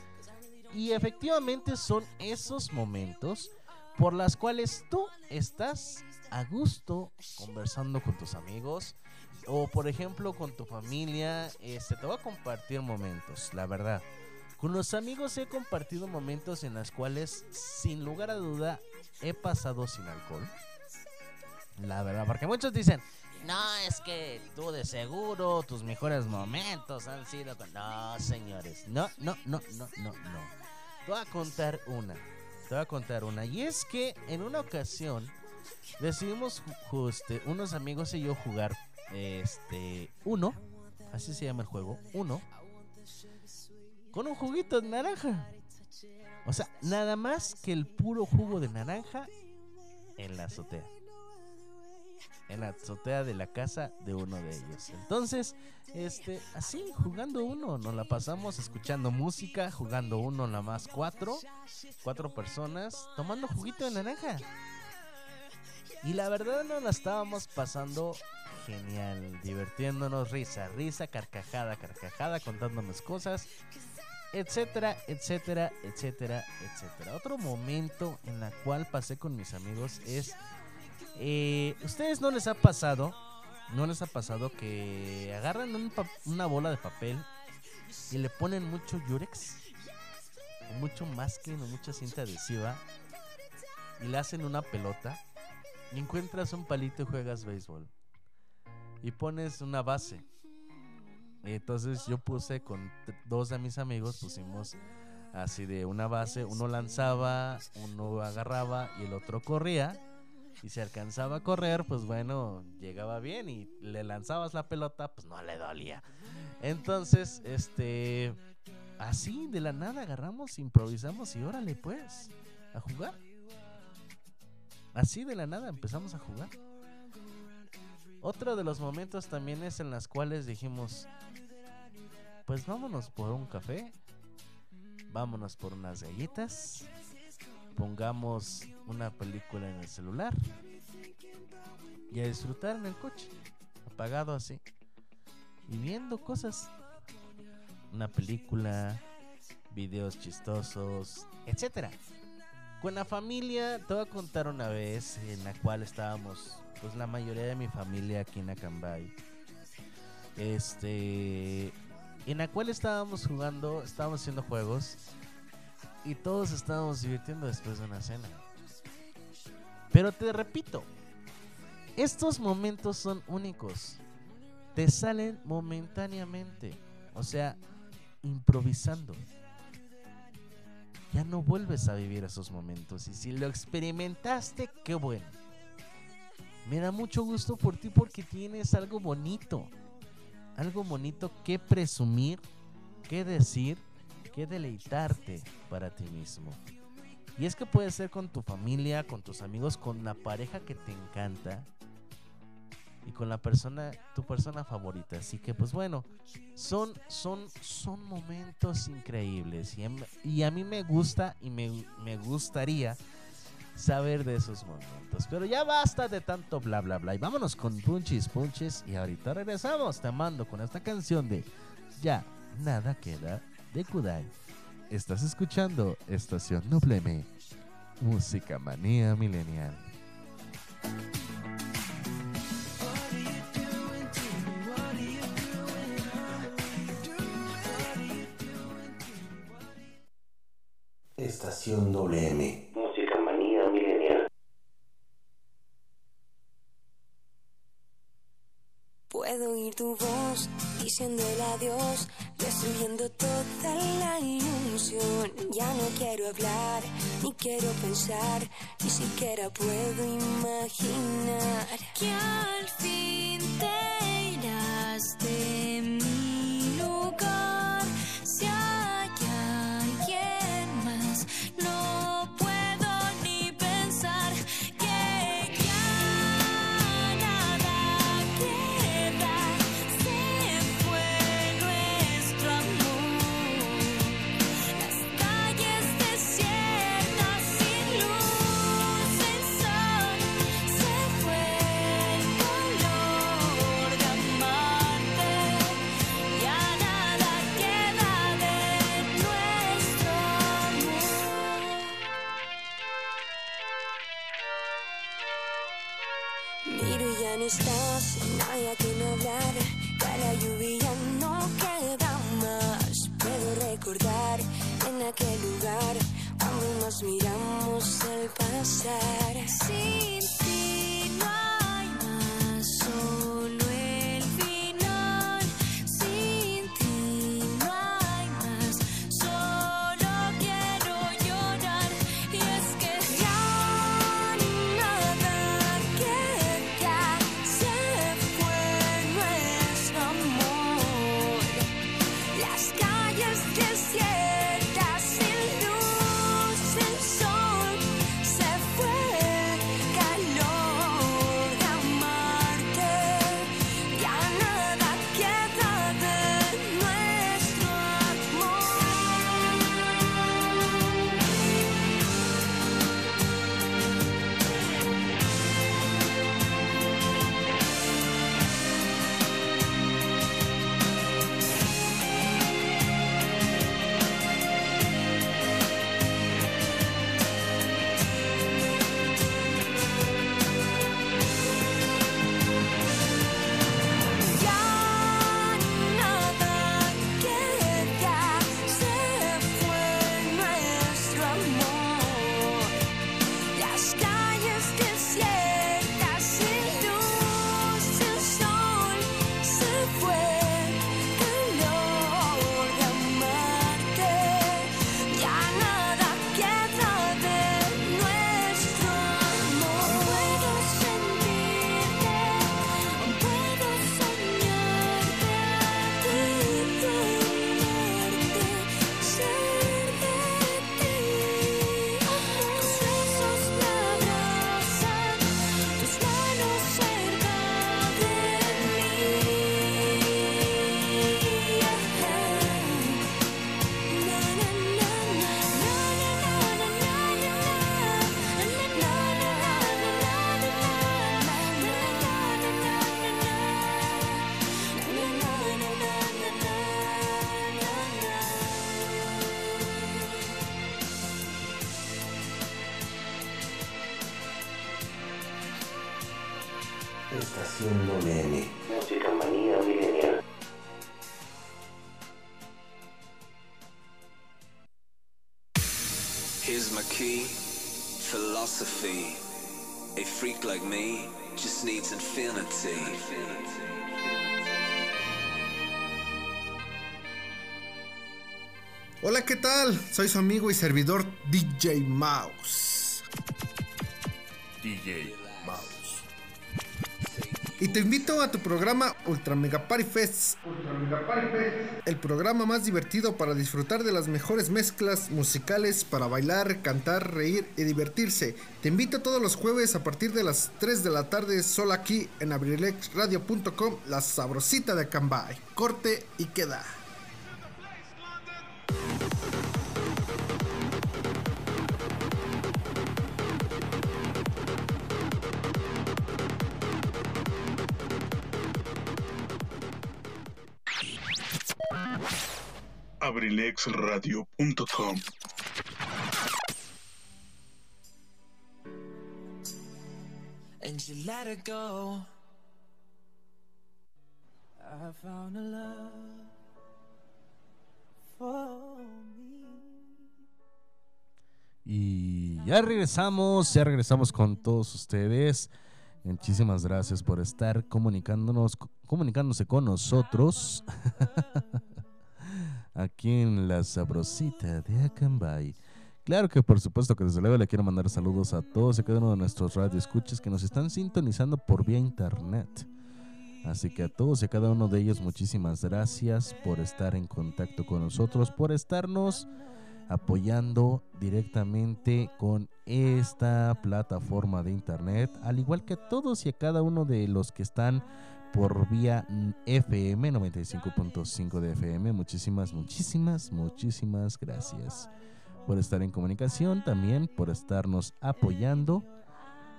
Y efectivamente son esos momentos por las cuales tú estás a gusto conversando con tus amigos o por ejemplo con tu familia. Este, te voy a compartir momentos, la verdad. Con los amigos he compartido momentos en los cuales, sin lugar a duda, he pasado sin alcohol. La verdad, porque muchos dicen, no, es que tú de seguro, tus mejores momentos han sido con... No, señores, no, no, no, no, no, no. Te voy a contar una, te voy a contar una. Y es que en una ocasión decidimos este, unos amigos y yo jugar este uno, así se llama el juego, uno, con un juguito de naranja. O sea, nada más que el puro jugo de naranja en la azotea. En la azotea de la casa de uno de ellos. Entonces, este, así, jugando uno, nos la pasamos escuchando música, jugando uno nada más cuatro, cuatro personas, tomando juguito de naranja. Y la verdad nos la estábamos pasando genial, divirtiéndonos, risa, risa, carcajada, carcajada, contándonos cosas, etcétera, etcétera, etcétera, etcétera. Otro momento en la cual pasé con mis amigos es, eh, ¿ustedes no les ha pasado, no les ha pasado que agarran un una bola de papel y le ponen mucho yurex, mucho masking o mucha cinta adhesiva y le hacen una pelota y encuentras un palito y juegas béisbol y pones una base. Entonces yo puse con dos de mis amigos, pusimos así de una base, uno lanzaba, uno agarraba y el otro corría. Y si alcanzaba a correr, pues bueno, llegaba bien y le lanzabas la pelota, pues no le dolía. Entonces, este, así de la nada agarramos, improvisamos y órale pues, a jugar. Así de la nada empezamos a jugar. Otro de los momentos también es en las cuales dijimos, pues vámonos por un café, vámonos por unas galletas, pongamos una película en el celular y a disfrutar en el coche, apagado así, y viendo cosas, una película, videos chistosos, etcétera. Con la familia, te voy a contar una vez en la cual estábamos, pues la mayoría de mi familia aquí en Acambay. Este, en la cual estábamos jugando, estábamos haciendo juegos y todos estábamos divirtiendo después de una cena. Pero te repito, estos momentos son únicos. Te salen momentáneamente, o sea, improvisando ya no vuelves a vivir esos momentos. Y si lo experimentaste, qué bueno. Me da mucho gusto por ti porque tienes algo bonito. Algo bonito que presumir, que decir, que deleitarte para ti mismo. Y es que puede ser con tu familia, con tus amigos, con la pareja que te encanta y con la persona, tu persona favorita. Así que pues bueno, son, son, son momentos increíbles y, y a mí me gusta y me, me gustaría saber de esos momentos. Pero ya basta de tanto bla bla bla y vámonos con punchis punchis y ahorita regresamos. Te mando con esta canción de Ya nada queda de Kudai. Estás escuchando Estación WM, Música Manía Milenial. Estación WM. Música manía milenial. Puedo oír tu voz diciendo adiós, destruyendo toda la ilusión. Ya no quiero hablar, ni quiero pensar, ni siquiera puedo imaginar que al fin te irás de mi al pasar. Sin Hola, ¿qué tal? Soy su amigo y servidor DJ Mouse. DJ Mouse. Y te invito a tu programa Ultra Mega Party Fest. El programa más divertido para disfrutar de las mejores mezclas musicales para bailar, cantar, reír y divertirse. Te invito todos los jueves a partir de las 3 de la tarde, solo aquí en abrilexradio.com, la sabrosita de Cambay. Corte y queda. abrilexradio.com and you let her go. I found a love for me. Y ya regresamos, ya regresamos con todos ustedes. Muchísimas gracias por estar comunicándonos, comunicándose con nosotros aquí en la sabrosita de Acambay. Claro que por supuesto que desde luego le quiero mandar saludos a todos y cada uno de nuestros radioescuchas que nos están sintonizando por vía internet. Así que a todos y a cada uno de ellos muchísimas gracias por estar en contacto con nosotros, por estarnos apoyando directamente con esta plataforma de internet, al igual que a todos y a cada uno de los que están por vía FM 95.5 de FM. Muchísimas, muchísimas, muchísimas gracias por estar en comunicación, también por estarnos apoyando,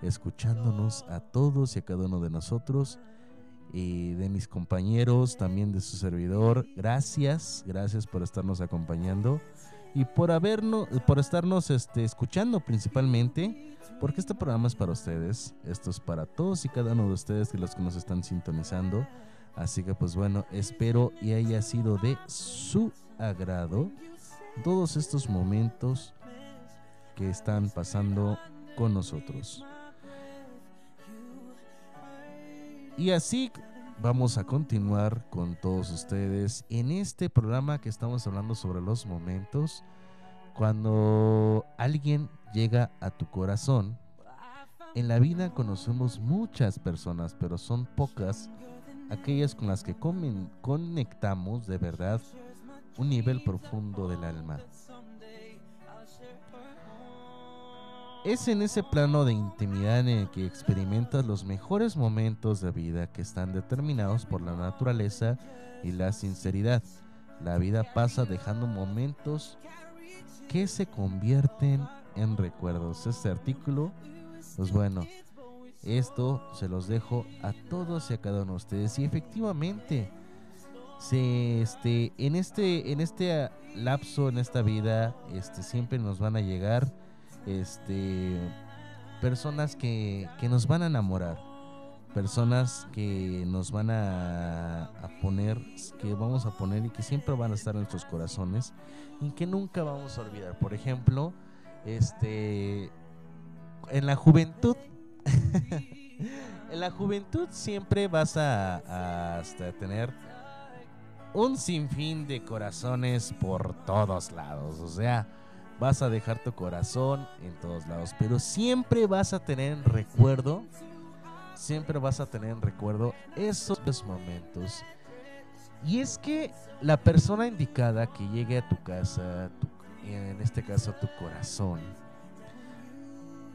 escuchándonos a todos y a cada uno de nosotros y de mis compañeros, también de su servidor. Gracias, gracias por estarnos acompañando y por habernos, por estarnos este, escuchando principalmente, porque este programa es para ustedes, esto es para todos y cada uno de ustedes que los que nos están sintonizando. Así que pues bueno, espero y haya sido de su agrado todos estos momentos que están pasando con nosotros. Y así vamos a continuar con todos ustedes en este programa que estamos hablando sobre los momentos cuando alguien llega a tu corazón. En la vida conocemos muchas personas, pero son pocas aquellas con las que conectamos de verdad un nivel profundo del alma. Es en ese plano de intimidad en el que experimentas los mejores momentos de vida que están determinados por la naturaleza y la sinceridad. La vida pasa dejando momentos que se convierten en recuerdos. Este artículo, pues bueno, esto se los dejo a todos y a cada uno de ustedes. Y efectivamente, se, este, en este, en este ah, lapso, en esta vida, este, siempre nos van a llegar, este, personas que, que nos van a enamorar, personas que nos van a, a poner, que vamos a poner y que siempre van a estar en nuestros corazones y que nunca vamos a olvidar. Por ejemplo, este, en la juventud, (laughs) en la juventud siempre vas a, a hasta tener un sinfín de corazones por todos lados. O sea, vas a dejar tu corazón en todos lados. Pero siempre vas a tener en recuerdo, siempre vas a tener en recuerdo esos momentos. Y es que la persona indicada que llegue a tu casa, tu- en este caso tu corazón,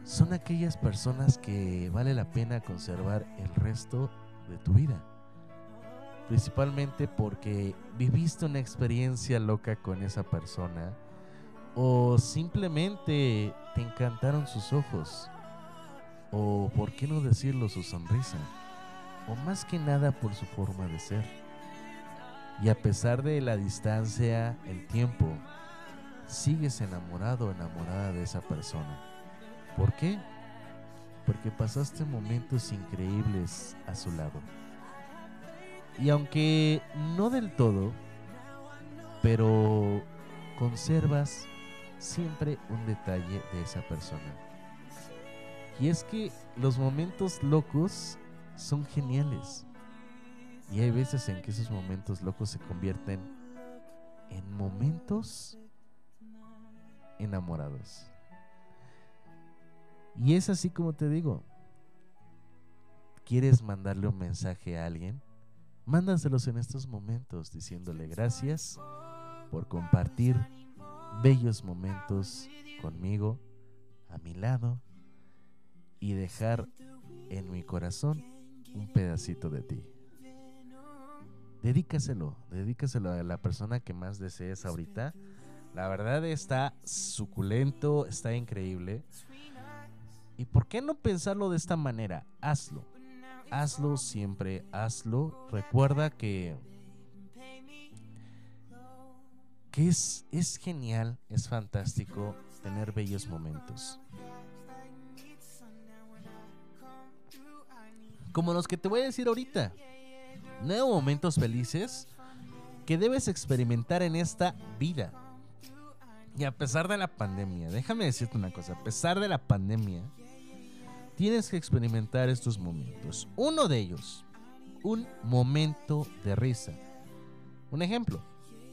son aquellas personas que vale la pena conservar el resto de tu vida. Principalmente porque viviste una experiencia loca con esa persona o simplemente te encantaron sus ojos o por qué no decirlo su sonrisa. O más que nada por su forma de ser. Y a pesar de la distancia, el tiempo, sigues enamorado o enamorada de esa persona. ¿Por qué? Porque pasaste momentos increíbles a su lado. Y aunque no del todo, pero conservas siempre un detalle de esa persona. Y es que los momentos locos son geniales. Y hay veces en que esos momentos locos se convierten en momentos enamorados. Y es así como te digo. quieres mandarle un mensaje a alguien, mándaselos en estos momentos diciéndole gracias por compartir bellos momentos conmigo, a mi lado, y dejar en mi corazón un pedacito de ti. Dedícaselo, dedícaselo a la persona que más desees ahorita. La verdad está suculento, está increíble. ¿Y por qué no pensarlo de esta manera? Hazlo. Hazlo siempre, hazlo. Recuerda que que es, es genial, es fantástico tener bellos momentos. Como los que te voy a decir ahorita. Nueve momentos felices que debes experimentar en esta vida. Y a pesar de la pandemia, déjame decirte una cosa, a pesar de la pandemia, tienes que experimentar estos momentos. Uno de ellos, un momento de risa. Un ejemplo,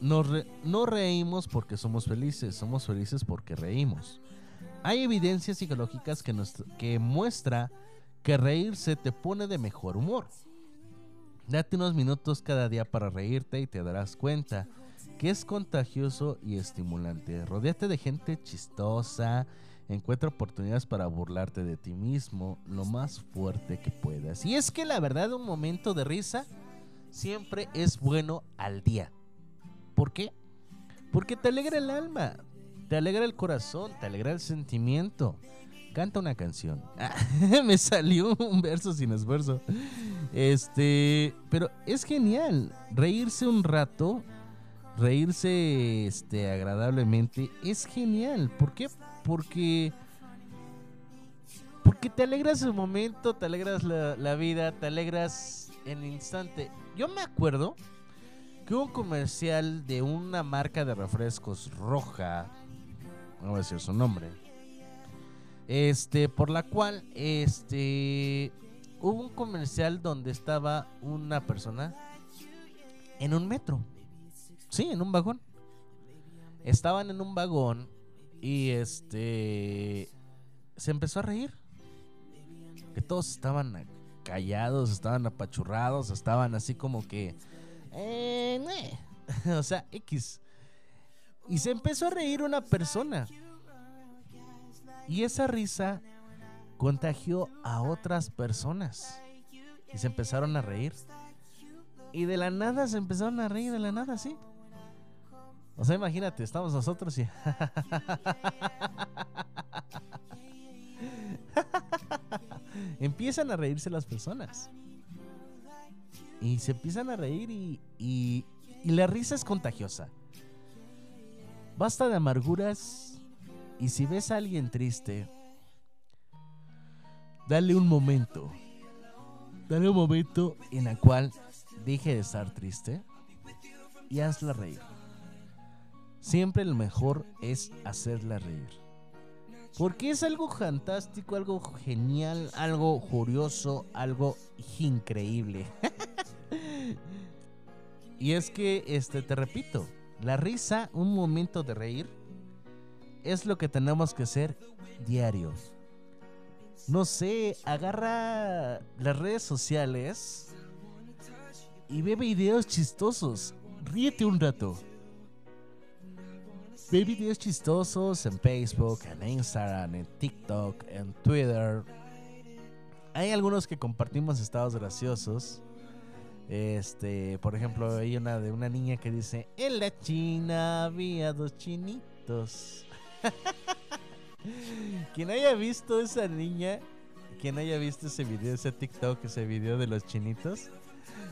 no, no reímos porque somos felices, somos felices porque reímos. Hay evidencias psicológicas que, nos, que muestra que reírse te pone de mejor humor. Date unos minutos cada día para reírte y te darás cuenta que es contagioso y estimulante. Rodéate de gente chistosa, encuentra oportunidades para burlarte de ti mismo lo más fuerte que puedas. Y es que la verdad un momento de risa siempre es bueno al día. ¿Por qué? Porque te alegra el alma, te alegra el corazón, te alegra el sentimiento. Canta una canción. (laughs) me salió un verso sin esfuerzo. Este, pero es genial reírse un rato, reírse este agradablemente es genial. ¿Por qué? Porque porque te alegras el momento, te alegras la, vida, te alegras el instante. Yo me acuerdo que hubo un comercial de una marca de refrescos roja, no voy a decir su nombre, este, por la cual, este, hubo un comercial donde estaba una persona en un metro, sí, en un vagón. Estaban en un vagón y este, se empezó a reír. Que todos estaban callados, estaban apachurrados, estaban así como que eh, (laughs) o sea, X. Y se empezó a reír una persona. Y esa risa contagió a otras personas. Y se empezaron a reír. Y de la nada se empezaron a reír, de la nada, sí. O sea, imagínate, estamos nosotros y... (laughs) Empiezan a reírse las personas. Y se empiezan a reír y, y, la risa es contagiosa. Basta de amarguras y si ves a alguien triste, dale un momento. Dale un momento en el cual deje de estar triste y hazla reír. Siempre lo mejor es hacerla reír. Porque es algo fantástico, algo genial, algo curioso, algo increíble. (laughs) y es que, este, te repito, la risa, un momento de reír, es lo que tenemos que hacer diario. No sé, agarra las redes sociales y ve videos chistosos. Ríete un rato. Ve videos chistosos en Facebook, en Instagram, en TikTok, en Twitter. Hay algunos que compartimos estados graciosos. Este, por ejemplo, hay una de una niña que dice, en la China había dos chinitos. (laughs) quien haya visto esa niña, quien haya visto ese video, ese TikTok, ese video de los chinitos,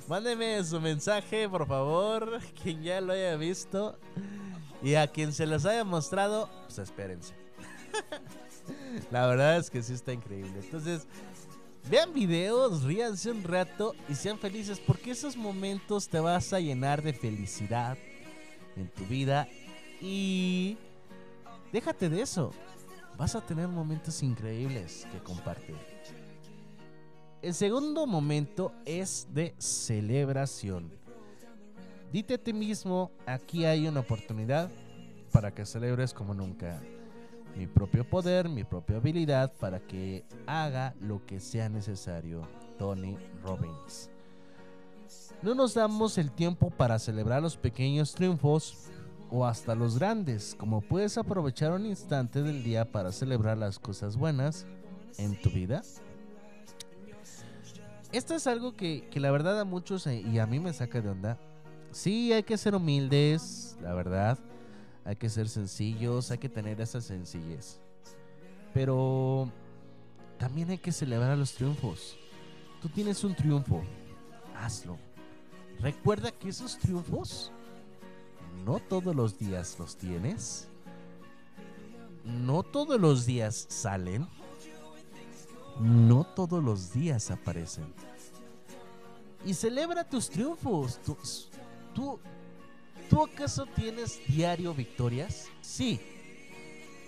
mándeme su mensaje, por favor, (laughs) quien ya lo haya visto. Y a quien se los haya mostrado, pues espérense. (laughs) La verdad es que sí está increíble. Entonces, vean videos, ríanse un rato y sean felices porque esos momentos te vas a llenar de felicidad en tu vida y déjate de eso. Vas a tener momentos increíbles que compartir. El segundo momento es de celebración. Dite a ti mismo, aquí hay una oportunidad para que celebres como nunca mi propio poder, mi propia habilidad para que haga lo que sea necesario Tony Robbins. No nos damos el tiempo para celebrar los pequeños triunfos o hasta los grandes, como puedes aprovechar un instante del día para celebrar las cosas buenas en tu vida. Esto es algo que, que la verdad a muchos eh, y a mí me saca de onda. Sí, hay que ser humildes, la verdad. Hay que ser sencillos, hay que tener esa sencillez. Pero también hay que celebrar los triunfos. Tú tienes un triunfo, hazlo. Recuerda que esos triunfos no todos los días los tienes. No todos los días salen. No todos los días aparecen. Y celebra tus triunfos. Tú, tú, ¿Tú acaso tienes diario victorias? Sí.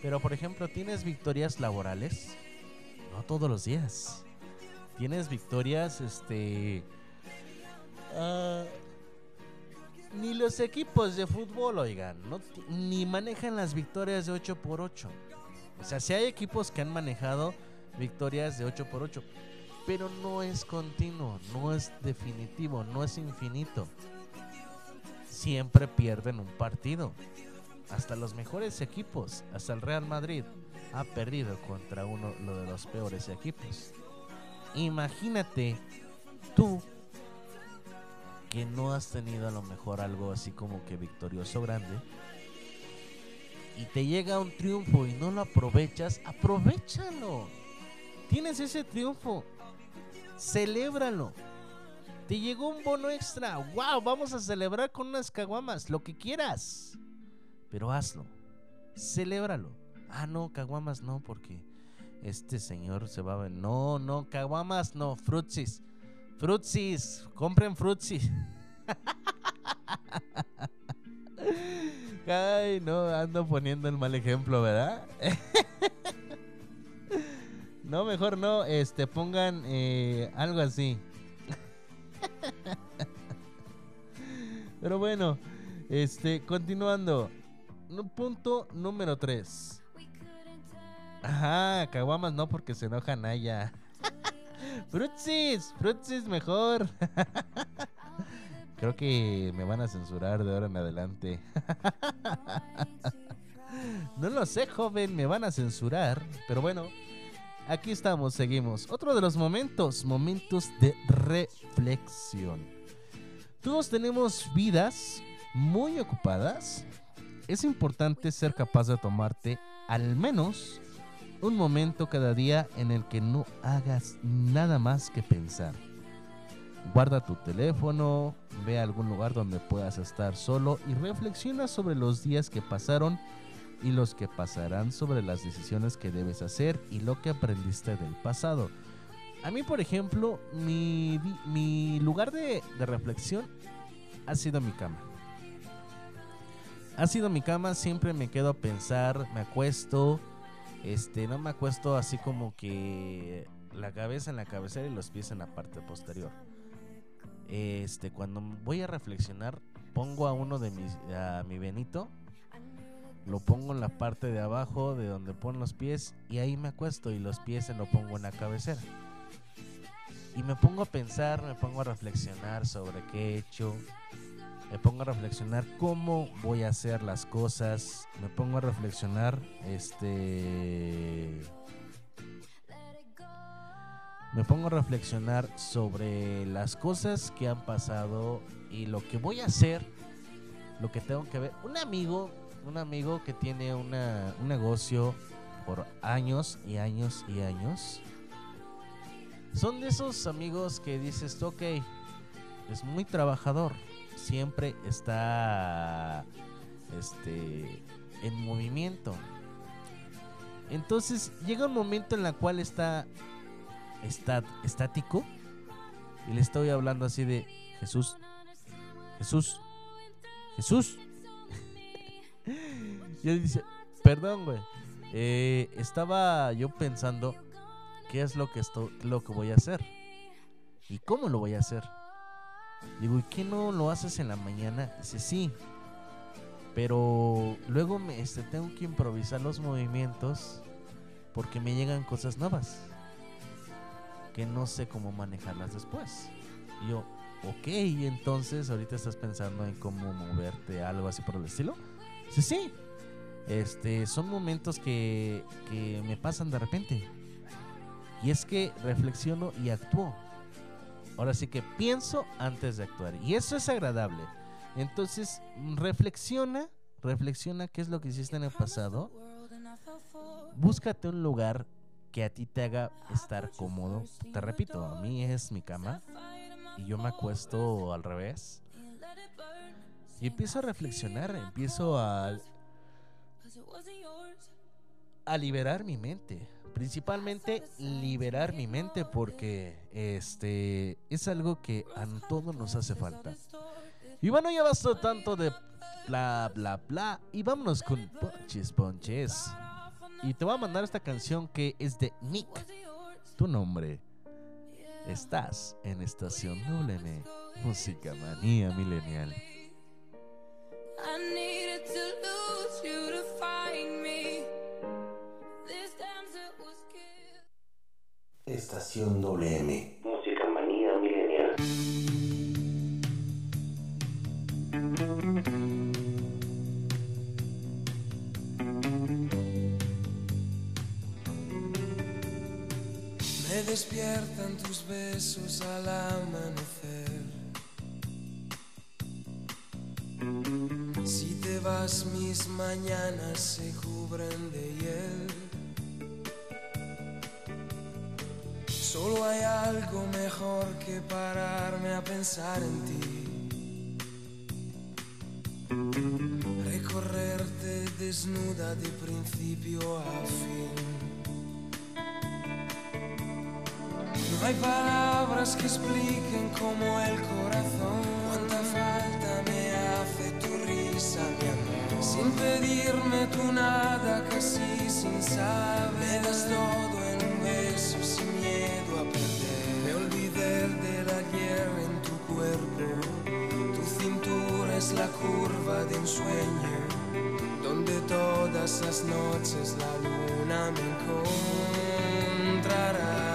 Pero por ejemplo, ¿tienes victorias laborales? No todos los días. ¿Tienes victorias, este... ah, ni los equipos de fútbol, oigan, ni manejan las victorias de 8 por 8 O sea, sí hay equipos que han manejado victorias de 8 por 8 pero no es continuo, no es definitivo, no es infinito siempre pierden un partido. Hasta los mejores equipos, hasta el Real Madrid, ha perdido contra uno de los peores equipos. Imagínate tú que no has tenido a lo mejor algo así como que victorioso grande y te llega un triunfo y no lo aprovechas, aprovechalo. Tienes ese triunfo, celébralo. Te llegó un bono extra. ¡Wow! Vamos a celebrar con unas caguamas. Lo que quieras. Pero hazlo. Celébralo. Ah, no, caguamas no, porque este señor se va a ver. No, no, caguamas no. Frutsis. Frutsis. Compren frutsis. (laughs) Ay, no, ando poniendo el mal ejemplo, ¿verdad? (laughs) no, mejor no. Este, pongan eh, algo así. (laughs) Pero bueno, este, continuando. Nu- Punto número 3. Ajá, caguamas no porque se enojan allá. (laughs) Frutsis, frutsis mejor. (laughs) Creo que me van a censurar de ahora en adelante. no lo sé, joven, me van a censurar. Pero bueno, aquí estamos, seguimos. Otro de los momentos, momentos de reflexión. Todos tenemos vidas muy ocupadas. Es importante ser capaz de tomarte al menos un momento cada día en el que no hagas nada más que pensar. Guarda tu teléfono, ve a algún lugar donde puedas estar solo y reflexiona sobre los días que pasaron y los que pasarán sobre las decisiones que debes hacer y lo que aprendiste del pasado. A mí, por ejemplo, mi, mi lugar de, de reflexión ha sido mi cama. Ha sido mi cama, siempre me quedo a pensar, me acuesto, este, no me acuesto así como que la cabeza en la cabecera y los pies en la parte posterior. Este, cuando voy a reflexionar, pongo a uno de mis, a mi Benito, lo pongo en la parte de abajo de donde ponen los pies y ahí me acuesto y los pies se lo pongo en la cabecera. Y me pongo a pensar, me pongo a reflexionar sobre qué he hecho, me pongo a reflexionar cómo voy a hacer las cosas, me pongo a reflexionar, este... Me pongo a reflexionar sobre las cosas que han pasado y lo que voy a hacer, lo que tengo que ver. Un amigo, un amigo que tiene una, un negocio por años y años y años. Son de esos amigos que dices, ok, es muy trabajador, siempre está este, en movimiento. Entonces llega un momento en el cual está, está estático y le estoy hablando así de Jesús, Jesús, Jesús. Y él dice, perdón, güey. eh, estaba yo pensando qué es lo que, esto, lo que voy a hacer y cómo lo voy a hacer. Digo, ¿y qué no lo haces en la mañana? Dice, sí. Pero luego me, este, tengo que improvisar los movimientos porque me llegan cosas nuevas. Que no sé cómo manejarlas después. Y yo, ok, entonces ahorita estás pensando en cómo moverte, algo así por el estilo. Sí, sí. Este, son momentos que, que me pasan de repente. Y es que reflexiono y actúo. Ahora sí que pienso antes de actuar. Y eso es agradable. Entonces, reflexiona, reflexiona qué es lo que hiciste en el pasado. Búscate un lugar que a ti te haga estar cómodo. Te repito, a mí es mi cama y yo me acuesto al revés. Y empiezo a reflexionar, empiezo a a liberar mi mente. Principalmente liberar mi mente porque este es algo que a todos nos hace falta. Y bueno, ya bastó tanto de bla bla bla y vámonos con ponches ponches. Y te voy a mandar esta canción que es de Nick. Tu nombre. Estás en estación WM, Música Manía lose Estación WM. Música manía milenial. Me despiertan tus besos al amanecer. Mis mañanas se cubren de hiel. Solo hay algo mejor que pararme a pensar en ti. Recorrerte desnuda de principio a fin. No hay palabras que expliquen como el corazón. Sin pedirme tú nada, casi sin saber. Me das todo en un beso, sin miedo a perder. Me olvidé de la guerra en tu cuerpo. Tu cintura es la curva de un sueño. Donde todas las noches la luna me encontrará.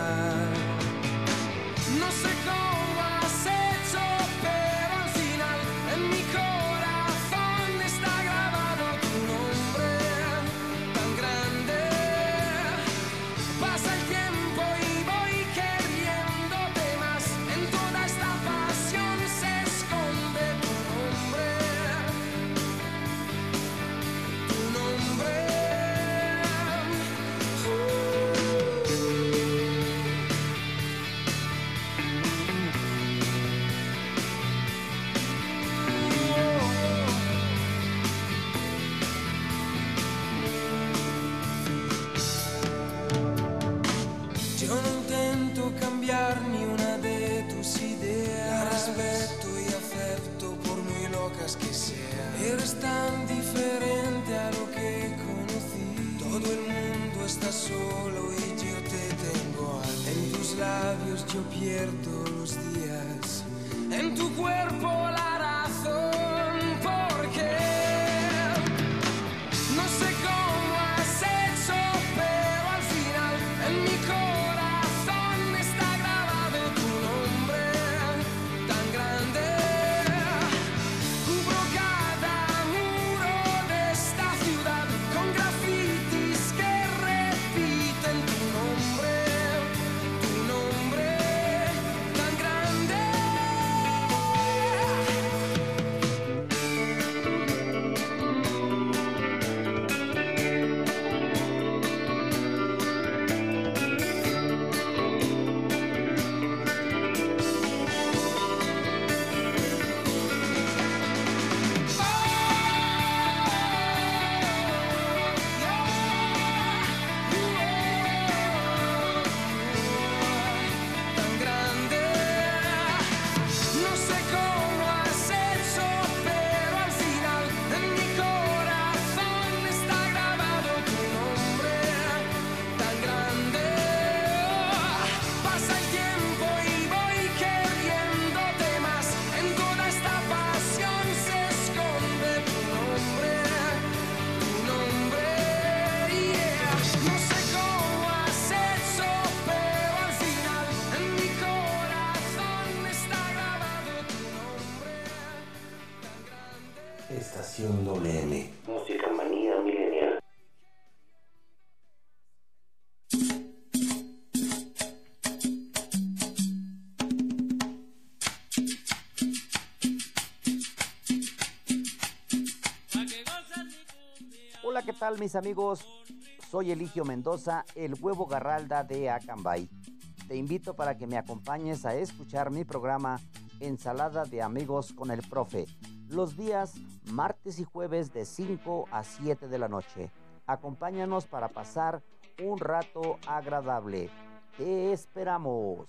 Mis amigos? Soy Eligio Mendoza, el huevo garralda de Acambay. Te invito para que me acompañes a escuchar mi programa Ensalada de Amigos con el Profe, los días martes y jueves de 5 a 7 de la noche. Acompáñanos para pasar un rato agradable. Te esperamos.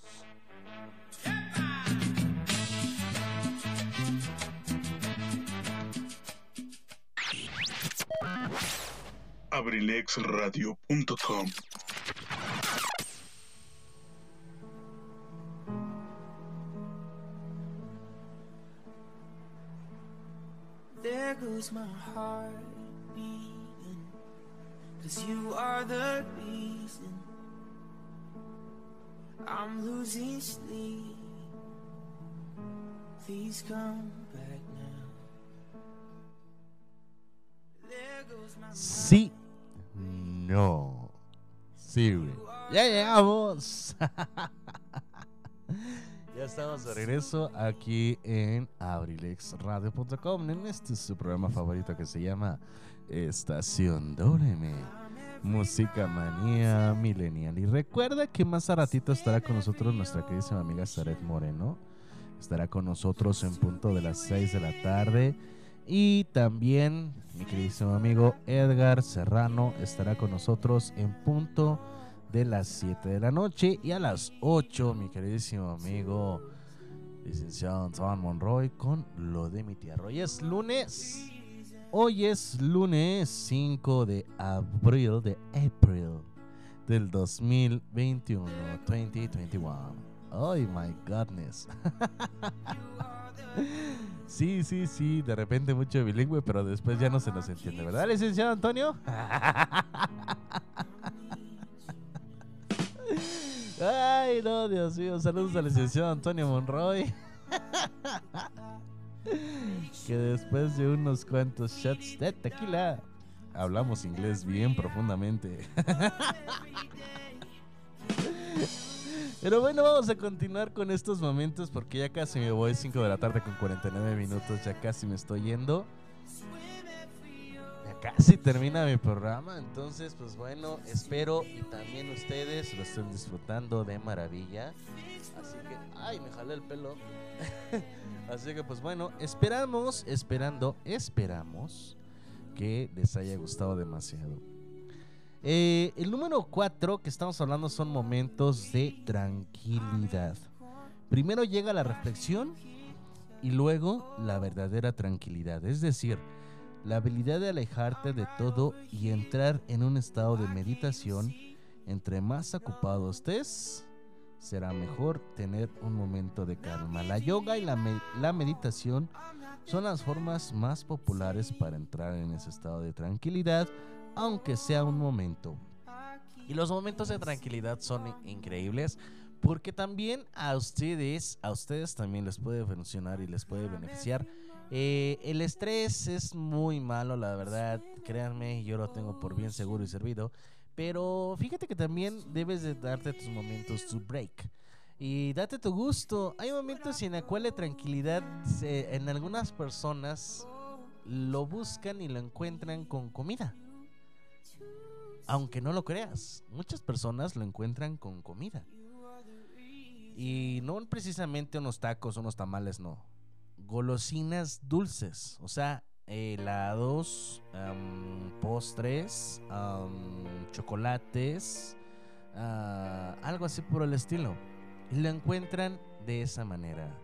abrilexradio.com There goes my heart beating. Cause you are the reason I'm losing sleep. Please come back now. There goes my Sí. No. Güey. Ya llegamos. (laughs) ya estamos de regreso aquí en abrilexradio.com en este es su programa favorito que se llama Estación WM. Música manía millennial. Y recuerda que más a ratito estará con nosotros nuestra queridísima amiga Zaret Moreno. Estará con nosotros en punto de las 6 de la tarde. Y también mi queridísimo amigo Edgar Serrano estará con nosotros en punto de las 7 de la noche. Y a las 8, mi queridísimo amigo licenciado Antoine Monroy con lo de mi tierra. Hoy es lunes. Hoy es lunes 5 de abril de April del 2021, 2021. Oh my goodness. (laughs) Sí, sí, sí, de repente mucho bilingüe, pero después ya no se nos entiende, ¿verdad, licenciado Antonio? (laughs) Ay, no, Dios mío, saludos al licenciado Antonio Monroy. (laughs) Que después de unos cuantos shots de tequila, hablamos inglés bien profundamente. Pero bueno, vamos a continuar con estos momentos porque ya casi me voy 5 de la tarde con 49 minutos, ya casi me estoy yendo. Ya casi termina mi programa, entonces pues bueno, espero y también ustedes lo estén disfrutando de maravilla. Así que, ay, me jalé el pelo. (laughs) Así que pues bueno, esperamos, esperando, esperamos que les haya gustado demasiado. Eh, el número 4 que estamos hablando son momentos de tranquilidad. Primero llega la reflexión y luego la verdadera tranquilidad. Es decir, la habilidad de alejarte de todo y entrar en un estado de meditación. Entre más ocupado estés, será mejor tener un momento de calma. La yoga y la, me- la meditación son las formas más populares para entrar en ese estado de tranquilidad, aunque sea un momento. Y los momentos de tranquilidad son increíbles porque también a ustedes, a ustedes también les puede funcionar y les puede beneficiar. Eh, el estrés es muy malo, la verdad, créanme, yo lo tengo por bien seguro y servido. Pero fíjate que también debes de darte tus momentos to break. Y date tu gusto. Hay momentos en la cual la tranquilidad se- en algunas personas lo buscan y lo encuentran con comida. Aunque no lo creas, muchas personas lo encuentran con comida. Y no precisamente unos tacos, unos tamales, no. Golosinas dulces, o sea, helados, am, postres, am, chocolates, ah, algo así por el estilo. Y lo encuentran de esa manera.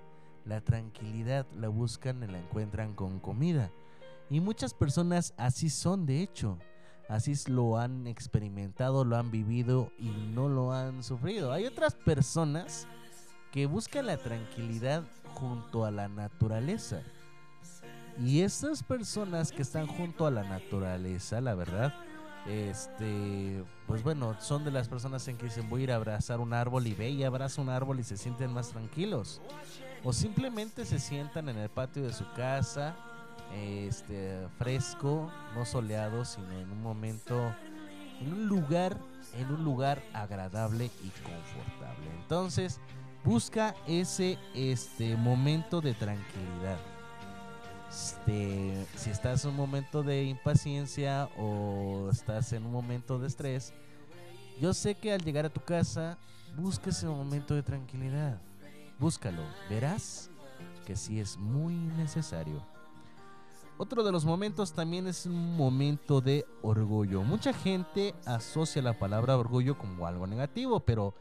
La tranquilidad la buscan y la encuentran con comida. Y muchas personas así son, de hecho. Así lo han experimentado, lo han vivido y no lo han sufrido. Hay otras personas que buscan la tranquilidad junto a la naturaleza. Y esas personas que están junto a la naturaleza, la verdad, este, pues bueno, son de las personas en que dicen voy a ir a abrazar un árbol y ve y abraza un árbol y se sienten más tranquilos. O simplemente se sientan en el patio de su casa este fresco, no soleado, sino en un momento, en un lugar, en un lugar agradable y confortable. Entonces, busca ese este momento de tranquilidad. Este, si estás en un momento de impaciencia o estás en un momento de estrés, yo sé que al llegar a tu casa, busca ese momento de tranquilidad. Búscalo, verás que sí es muy necesario. Otro de los momentos también es un momento de orgullo. Mucha gente asocia la palabra orgullo como algo negativo, pero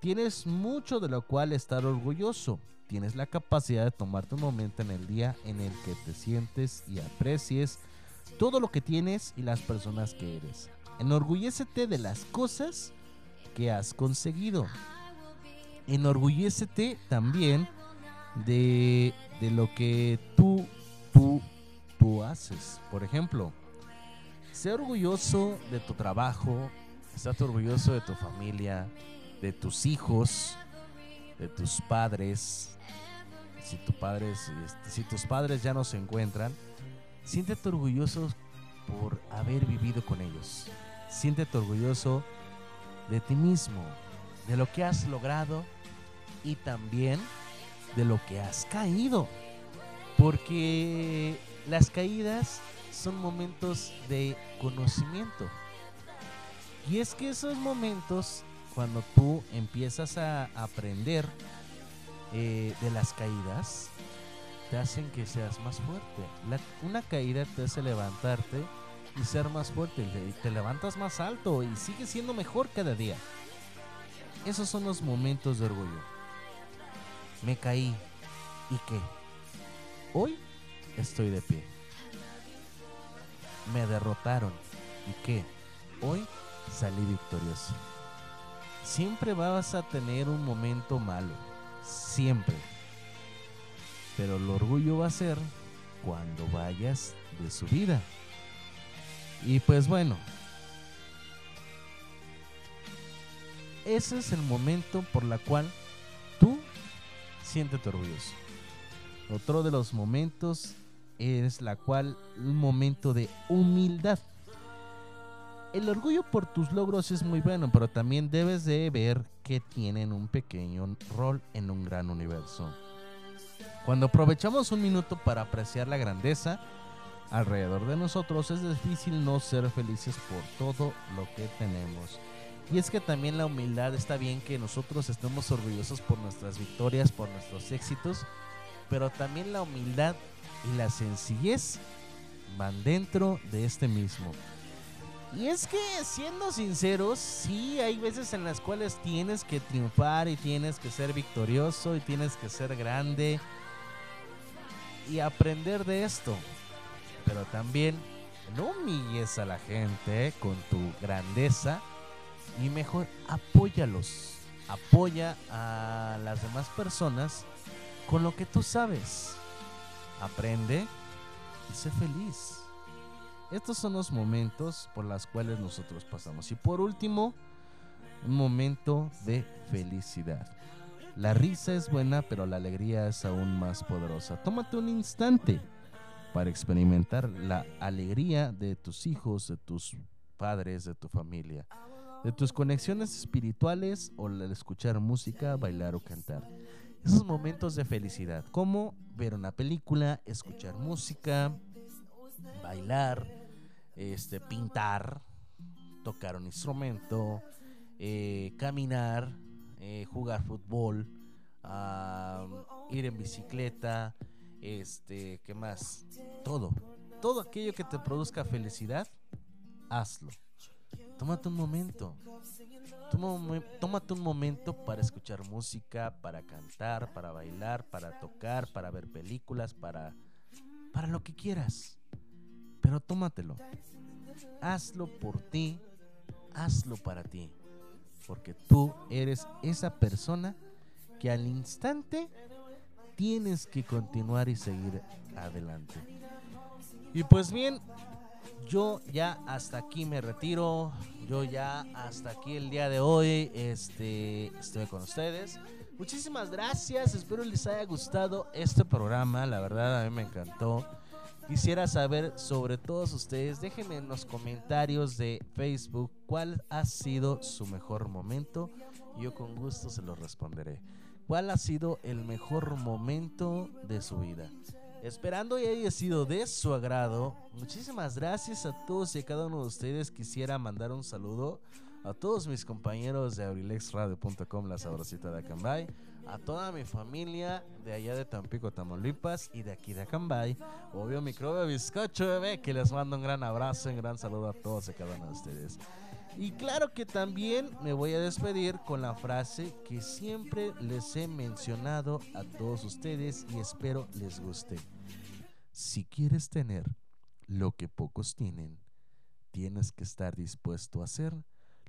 tienes mucho de lo cual estar orgulloso. Tienes la capacidad de tomarte un momento en el día en el que te sientes y aprecies todo lo que tienes y las personas que eres. Enorgullécete de las cosas que has conseguido. Enorgullécete también de, de lo que tú, tú, haces. Por ejemplo, sé orgulloso de tu trabajo, estate orgulloso de tu familia, de tus hijos, de tus padres. Si, tu padres, este, si tus padres ya no se encuentran, siéntete orgulloso por haber vivido con ellos. Siéntete orgulloso de ti mismo, de lo que has logrado y también de lo que has caído. Porque las caídas son momentos de conocimiento. Y es que esos momentos, cuando tú empiezas a aprender eh, de las caídas, te hacen que seas más fuerte. La- una caída te hace levantarte y ser más fuerte. y Te levantas más alto y sigues siendo mejor cada día. Esos son los momentos de orgullo. Me caí. ¿Y qué? Hoy estoy de pie. Me derrotaron. ¿Y qué? Hoy salí victorioso. Siempre vas a tener un momento malo. Siempre. Pero el orgullo va a ser cuando vayas de su vida. Y pues bueno. Ese es el momento por la cual tú siéntete orgulloso. Otro de los momentos es la cual un momento de humildad. El orgullo por tus logros es muy bueno, pero también debes de ver que tienen un pequeño rol en un gran universo. Cuando aprovechamos un minuto para apreciar la grandeza alrededor de nosotros, es difícil no ser felices por todo lo que tenemos. Y es que también la humildad está bien que nosotros estemos orgullosos por nuestras victorias, por nuestros éxitos, pero también la humildad y la sencillez van dentro de este mismo. Y es que, siendo sinceros, sí hay veces en las cuales tienes que triunfar y tienes que ser victorioso y tienes que ser grande y aprender de esto. Pero también no humilles a la gente con tu grandeza y mejor apóyalos. Apoya a las demás personas con lo que tú sabes. Aprende y sé feliz. Estos son los momentos por los cuales nosotros pasamos. Y por último, un momento de felicidad. La risa es buena, pero la alegría es aún más poderosa. Tómate un instante para experimentar la alegría de tus hijos, de tus padres, de tu familia, de tus conexiones espirituales o al escuchar música, bailar o cantar. Esos momentos de felicidad, como ver una película, escuchar música, bailar, este, pintar, tocar un instrumento, eh, caminar, eh, jugar fútbol, ir en bicicleta, este, ¿qué más? Todo, todo aquello que te produzca felicidad, hazlo. Tómate un momento. Tómate un momento para escuchar música, para cantar, para bailar, para tocar, para ver películas, para, para lo que quieras. Pero tómatelo. Hazlo por ti, hazlo para ti. Porque tú eres esa persona que al instante tienes que continuar y seguir adelante. Y pues bien, yo ya hasta aquí me retiro. Yo ya hasta aquí el día de hoy este, estuve con ustedes. Muchísimas gracias. Espero les haya gustado este programa. La verdad, a mí me encantó. Quisiera saber sobre todos ustedes, déjenme en los comentarios de Facebook cuál ha sido su mejor momento. Yo con gusto se los responderé. ¿Cuál ha sido el mejor momento de su vida? Esperando y haya sido de su agrado, muchísimas gracias a todos y a cada uno de ustedes. Quisiera mandar un saludo a todos mis compañeros de abrilexradio.com, la sabrosita de Acambay, a toda mi familia de allá de Tampico, Tamaulipas y de aquí de Acambay, obvio microbio bizcocho bebé, que les mando un gran abrazo un gran saludo a todos y a cada uno de ustedes. Y claro que también me voy a despedir con la frase que siempre les he mencionado a todos ustedes y espero les guste. Si quieres tener lo que pocos tienen, tienes que estar dispuesto a hacer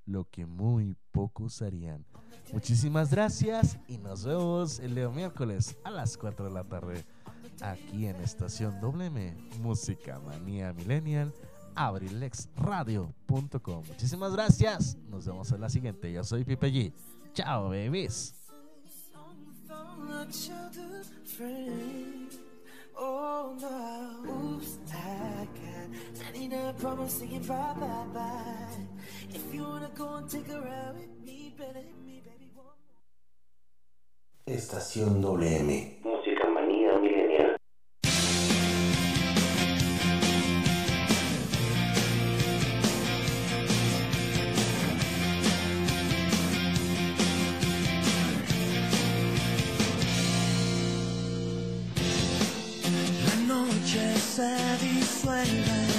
lo que muy pocos harían. Muchísimas gracias y nos vemos el día miércoles a las 4 de la tarde aquí en Estación WM Música Manía Millennial abrilexradio.com. Muchísimas gracias. Nos vemos en la siguiente. Yo soy Pipe G. Chao, babies. Oh no, oops, I got 99 problems saying bye bye bye. If you wanna go and take a ride with me, better hit me, baby. Estación WM. flavor.